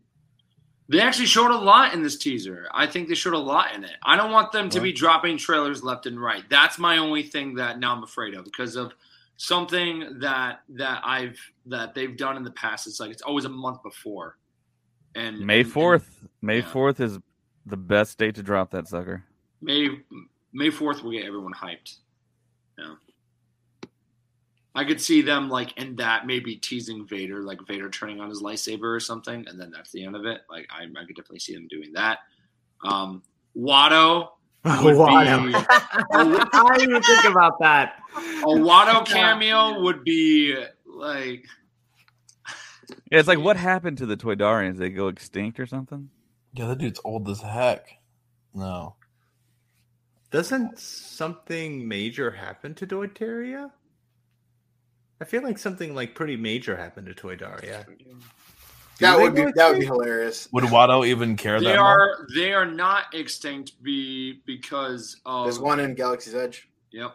They actually showed a lot in this teaser. I think they showed a lot in it. I don't want them to be dropping trailers left and right. That's my only thing that now I'm afraid of because of something that that I've that they've done in the past. It's like it's always a month before. And May fourth. May yeah. fourth is the best date to drop that sucker. May May fourth will get everyone hyped. Yeah. I could see them like in that maybe teasing Vader, like Vader turning on his lightsaber or something, and then that's the end of it. Like I, I could definitely see them doing that. Um, Watto. Would Watto. be- I didn't even think about that. a Watto cameo would be like Yeah, it's like what happened to the Toydarians? They go extinct or something? Yeah, that dude's old as heck. No. Doesn't something major happen to Toydaria? I feel like something like pretty major happened to Toydaria. That would be go that would be hilarious. Would Watto even care they that much? are they are not extinct be because of There's one in Galaxy's Edge. Yep,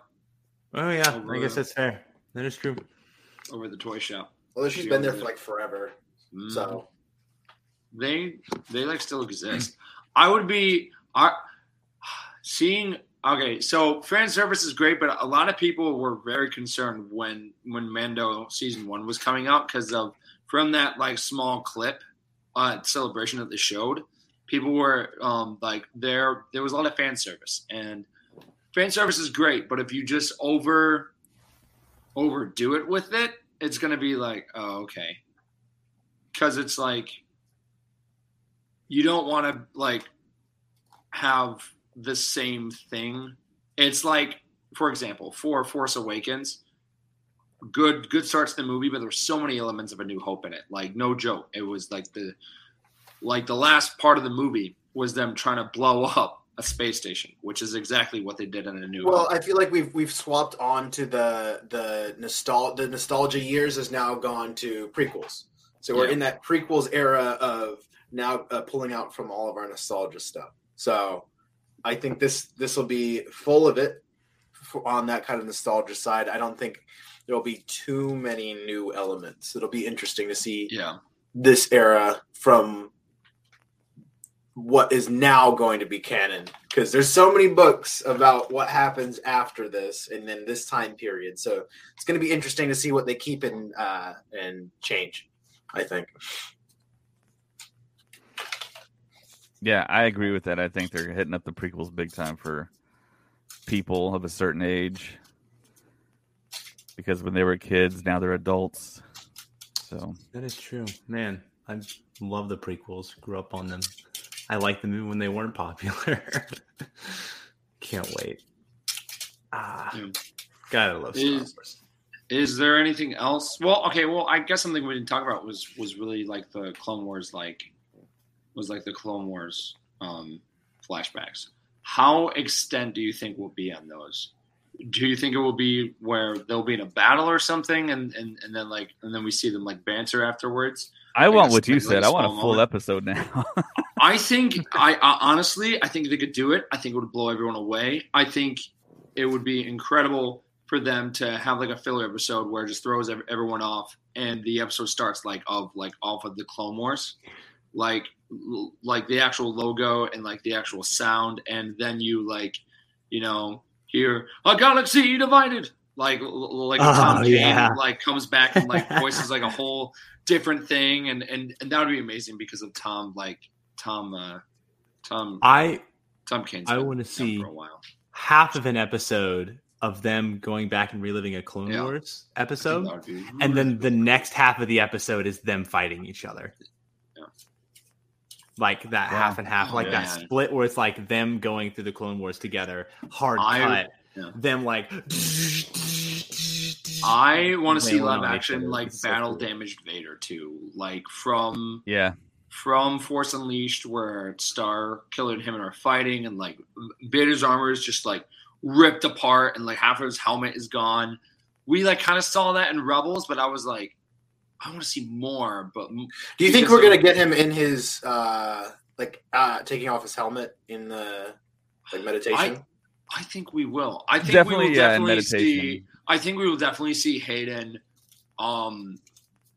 Oh yeah, Over- I guess that's fair. That is true. over the toy shop. Although she's She been there for like forever. Mhm. So they they like still exist. I would be I seeing okay, so fan service is great, but a lot of people were very concerned when when Mando season one was coming out because of from that like small clip uh celebration that they showed, people were um like there there was a lot of fan service and fan service is great, but if you just over overdo it with it, it's gonna be like, oh okay. Cause it's like you don't want to like have the same thing. It's like, for example, for Force Awakens, good good starts to the movie, but there's so many elements of A New Hope in it. Like no joke, it was like the like the last part of the movie was them trying to blow up a space station, which is exactly what they did in A New well, Hope. I feel like we've we've swapped on to the the nostalgia. the nostalgia years has now gone to prequels. So we're Yeah. in that prequels era of now uh, pulling out from all of our nostalgia stuff. So I think this this will be full of it on that kind of nostalgia side. I don't think there'll be too many new elements. It'll be interesting to see yeah, this era from what is now going to be canon because there's so many books about what happens after this and then this time period so it's going to be interesting to see what they keep and uh and change i think Yeah, I agree with that. I think they're hitting up the prequels big time for people of a certain age. Because when they were kids, now they're adults. So That is true, man. I love the prequels. Grew up on them. I liked them even when they weren't popular. Can't wait. Ah, Yeah. gotta love Star Is- Wars. Is there anything else? Well, okay. Well, I guess something we didn't talk about was was really like the Clone Wars, like was like the Clone Wars um, flashbacks. How extent do you think we'll be on those? Do you think it will be where they'll be in a battle or something, and and, and then like and then we see them like banter afterwards? I want what you like- said. I want a full moment? episode now. I think I, I honestly I think they could do it. I think it would blow everyone away. I think it would be incredible for them to have like a filler episode where it just throws everyone off and the episode starts like of like off of the Clone Wars, like l- like the actual logo and like the actual sound, and then you like you know hear a galaxy divided. Like, like Oh, Tom Kane, yeah. like comes back and like voices like a whole different thing, and and and that would be amazing because of Tom, like Tom, uh, Tom, I Tom Kane's I want to see for a while. half of an episode of them going back and reliving a Clone Yeah. Wars episode, that would be and then the next half of the episode is them fighting each other. Yeah. Like that Wow. half and half, Oh, like that split where it's like them going through the Clone Wars together, hard I- cut, yeah. them like. I want to see wailing live on action like so battle cool. damaged Vader too, like from yeah. from Force Unleashed, where Star Killer and him and are fighting, and like Vader's armor is just like ripped apart, and like half of his helmet is gone. We like kind of saw that in Rebels, but I was like, I want to see more. But do you think we're going to get him in his uh like uh taking off his helmet in the like meditation I think we will. I think Definitely, we will definitely meditation. see. I think we will definitely see Hayden, um,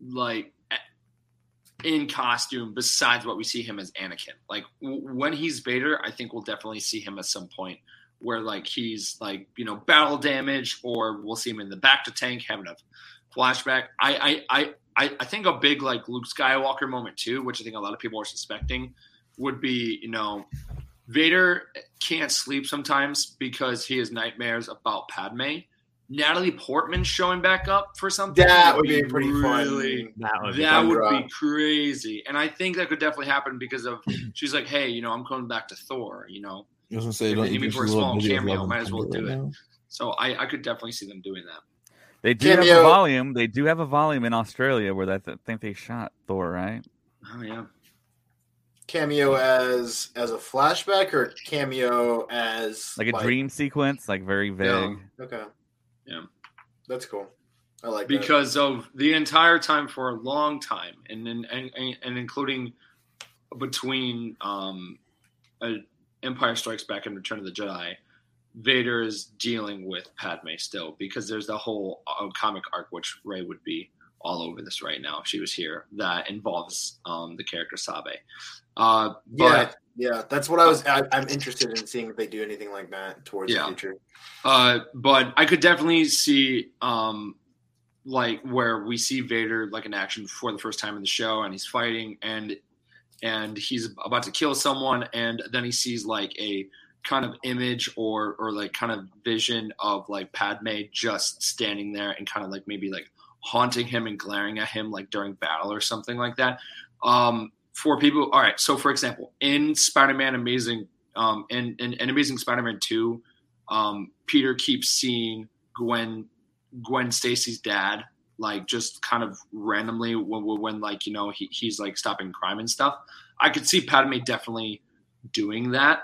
like in costume. Besides what we see him as Anakin, like w- when he's Vader, I think we'll definitely see him at some point where like he's like you know battle damage, or we'll see him in the bacta tank having a flashback. I I I I, I think a big like Luke Skywalker moment too, which I think a lot of people are suspecting, would be you know Vader can't sleep sometimes because he has nightmares about Padme, Natalie Portman showing back up for something. That would be pretty really, fun. That would be that fun would be crazy. And I think that could definitely happen because of she's like, hey, you know, I'm coming back to Thor. You know, I was gonna say, If don't you need me just for a small cameo, might as well do it. now? so I, I could definitely see them doing that. They do have a volume. They do have a volume in Australia where that I think they shot Thor, right? Oh yeah. Cameo as as a flashback or cameo as Like a dream sequence, like very vague. Okay. Yeah. That's cool. I like that. because of the entire time for a long time, and and and, and including between um, uh, Empire Strikes Back and Return of the Jedi, Vader is dealing with Padme still because there's the whole uh, comic arc which Rey would be all over this right now if she was here that involves um, the character Sabe. Uh, yeah, but yeah, that's what I was. I, I'm interested in seeing if they do anything like that towards Yeah. the future. Uh, but I could definitely see um, like where we see Vader like in action for the first time in the show, and he's fighting, and and he's about to kill someone, and then he sees like a kind of image or or like kind of vision of like Padme just standing there and kind of like maybe like haunting him and glaring at him like during battle or something like that. Um, for people, all right. So for example, in Spider-Man Amazing, um, in in, in Amazing Spider-Man two, um, Peter keeps seeing Gwen Gwen Stacy's dad like just kind of randomly when, when when, like you know he, he's like stopping crime and stuff. I could see Padme definitely doing that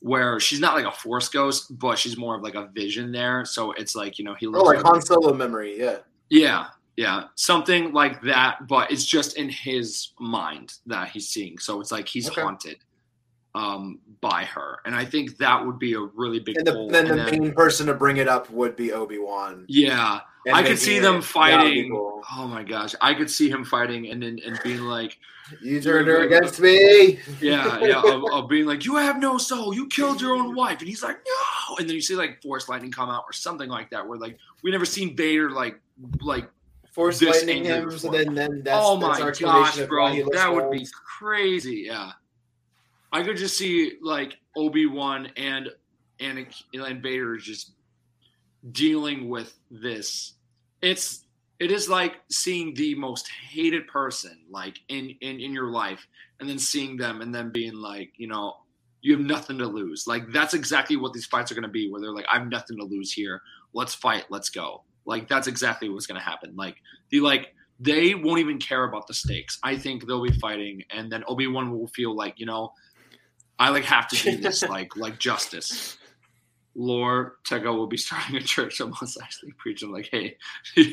where she's not like a force ghost, but she's more of like a vision there. So it's like you know he Oh, like Han Solo memory. Yeah. yeah, yeah, something like that. But it's just in his mind that he's seeing. So it's like he's Okay. haunted um, by her, and I think that would be a really big And the, then the then- main person to bring it up would be Obi Wan. yeah, And I could see them be fighting. cool. Oh my gosh, I could see him fighting and and, and being like, You turned her against me. yeah, yeah, of, of being like, you have no soul, you killed your own wife, and he's like, no, and then you see like Force lightning come out or something like that, where like we never seen Vader like like Force lightning him. So then, then that's oh my our gosh, bro, why he looks that would old. be crazy. Yeah, I could just see like Obi Wan and and and Vader just dealing with this. It's it is like seeing the most hated person like in in in your life, and then seeing them and then being like, you know. You have nothing to lose. Like that's exactly what these fights are going to be. Where they're like, "I have nothing to lose here. Let's fight. Let's go." Like that's exactly what's going to happen. Like the like they won't even care about the stakes. I think they'll be fighting, and then Obi Wan will feel like you know, I like have to do this, like like justice. Lore Teka will be starting a church I'm almost actually preaching like, hey, do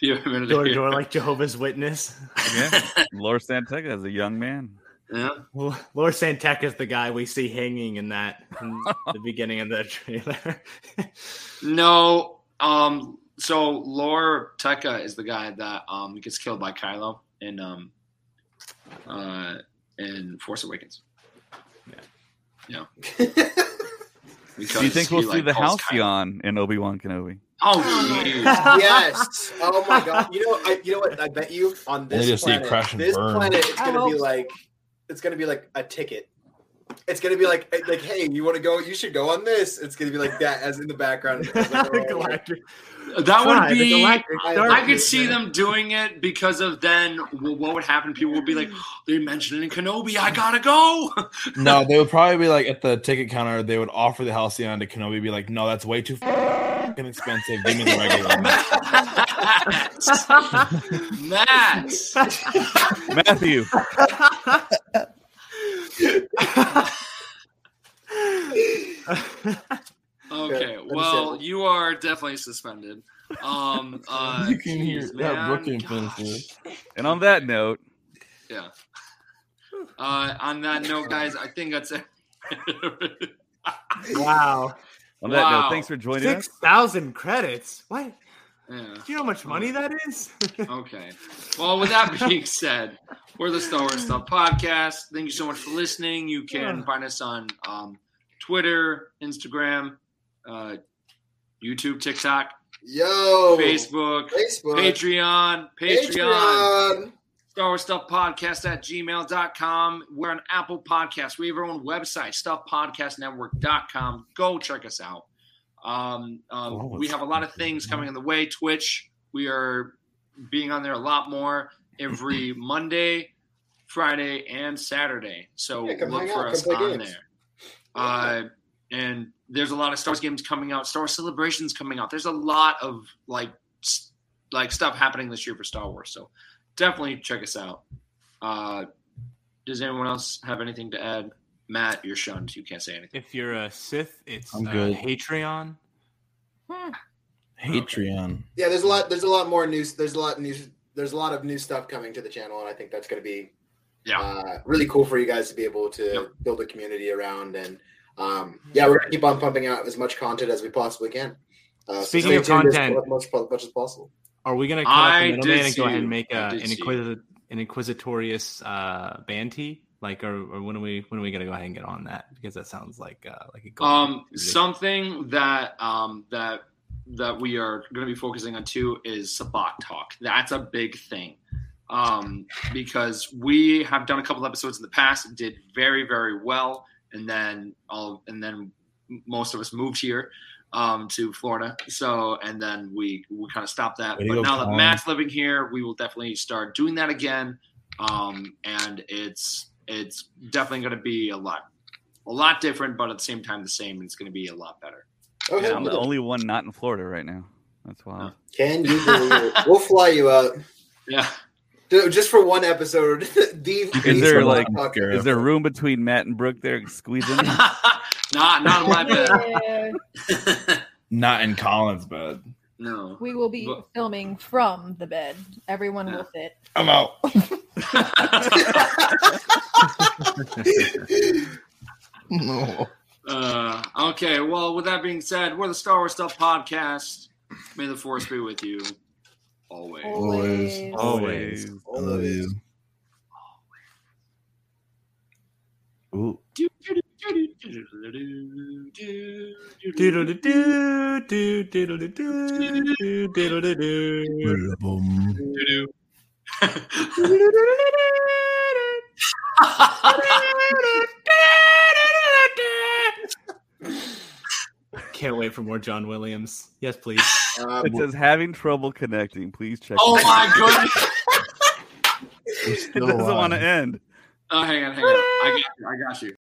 you have a minute? to Door to hear? door like Jehovah's Witness. Yeah, Lor San Tekka as a young man. Yeah. Well, Lor San Tekka is the guy we see hanging in that in the beginning of the trailer. No. Um. So Lore Teka is the guy that um gets killed by Kylo in um uh in Force Awakens. Yeah. Yeah. Do you think we'll see like, the calls Kylo- Halcyon in Obi Wan Kenobi? Oh, yes. Oh my god. You know, I, you know what? I bet you on this just see planet, crash and this burn. planet, it's gonna be like, it's gonna be like a ticket. It's gonna be like, like, hey, you want to go? You should go on this. It's gonna be like that, as in the background. like, oh, Galactic. That would Try the be. I- I could Cruiser. see them doing it because of then well, what would happen? People would be like, they mentioned it in Kenobi. I gotta go. No, they would probably be like at the ticket counter. They would offer the Halcyon to Kenobi. Be like, no, that's way too fucking expensive. Give me the regular one. Matt. Matthew, Okay, well, you are definitely suspended. Um, uh, you can hear jeez, that man. Brooklyn Gosh. finish. and on that note, Yeah. Uh, on that note, guys, I think that's it. wow. on that Wow. note, thanks for joining Six us. thousand credits. What? Yeah. Do you know how much money that is? Okay. Well, with that being said, we're the Star Wars Stuff Podcast. Thank you so much for listening. You can Yeah. find us on um, Twitter, Instagram, uh, YouTube, TikTok, Yo, Facebook, Facebook, Patreon, Patreon. Patreon. Star Wars Stuff Podcast at gmail.com. We're on Apple Podcasts. We have our own website, stuffpodcastnetwork.com. Go check us out. Um, um, Oh, we have a lot of things coming in the way. Twitch, we are being on there a lot more every Monday, Friday, and Saturday. So Yeah, look for out, us on games. there. Uh, and there's a lot of Star Wars games coming out. Star Wars celebrations coming out. There's a lot of like like stuff happening this year for Star Wars. So definitely check us out. Uh, does anyone else have anything to add? Matt, you're shunned. You can't say anything. If you're a Sith, it's I'm uh, good. Patreon. Patreon. Yeah, there's a lot. There's a lot more news. There's a lot of news. There's a lot of new stuff coming to the channel, and I think that's going to be Yeah. uh, really cool for you guys to be able to Yep. build a community around. And um, yeah, we're going to keep on pumping out as much content as we possibly can. Uh, Speaking stay of content, as much, much, much as possible. Are we gonna cut I out the did middleman and go ahead and make I a, did an, see you. inquisi- an Inquisitorius uh, band tee? Like, or, or when are we when are we gonna go ahead and get on that? Because that sounds like uh, like a goal. Um, something that um that that we are going to be focusing on too is Sabacc talk. That's a big thing. Um, because we have done a couple episodes in the past, did very very well, and then all and then most of us moved here um, to Florida. So and then we we kind of stopped that. Way but go, now that Matt's living here, we will definitely start doing that again. Um, and it's it's definitely going to be a lot a lot different, but at the same time the same. And it's going to be a lot better. Okay, Yeah, I'm the only one not in Florida right now. That's wild. Can you believe it? We'll fly you out Yeah. Just for one episode. the Is there like is there room between Matt and Brooke there squeezing? not not in my bed. Not in Colin's bed. No. we will be But- filming from the bed. Everyone will fit. I'm out. no. Uh, okay. Well, with that being said, we're the Star Wars Stuff podcast. May the force be with you always. Always. Always. I love you. Ooh. Can't wait for more John Williams. Yes, please. Um, It says having trouble connecting. Please check. Oh it. my goodness! It doesn't want to end. Oh, hang on, hang on. I got you. I got you.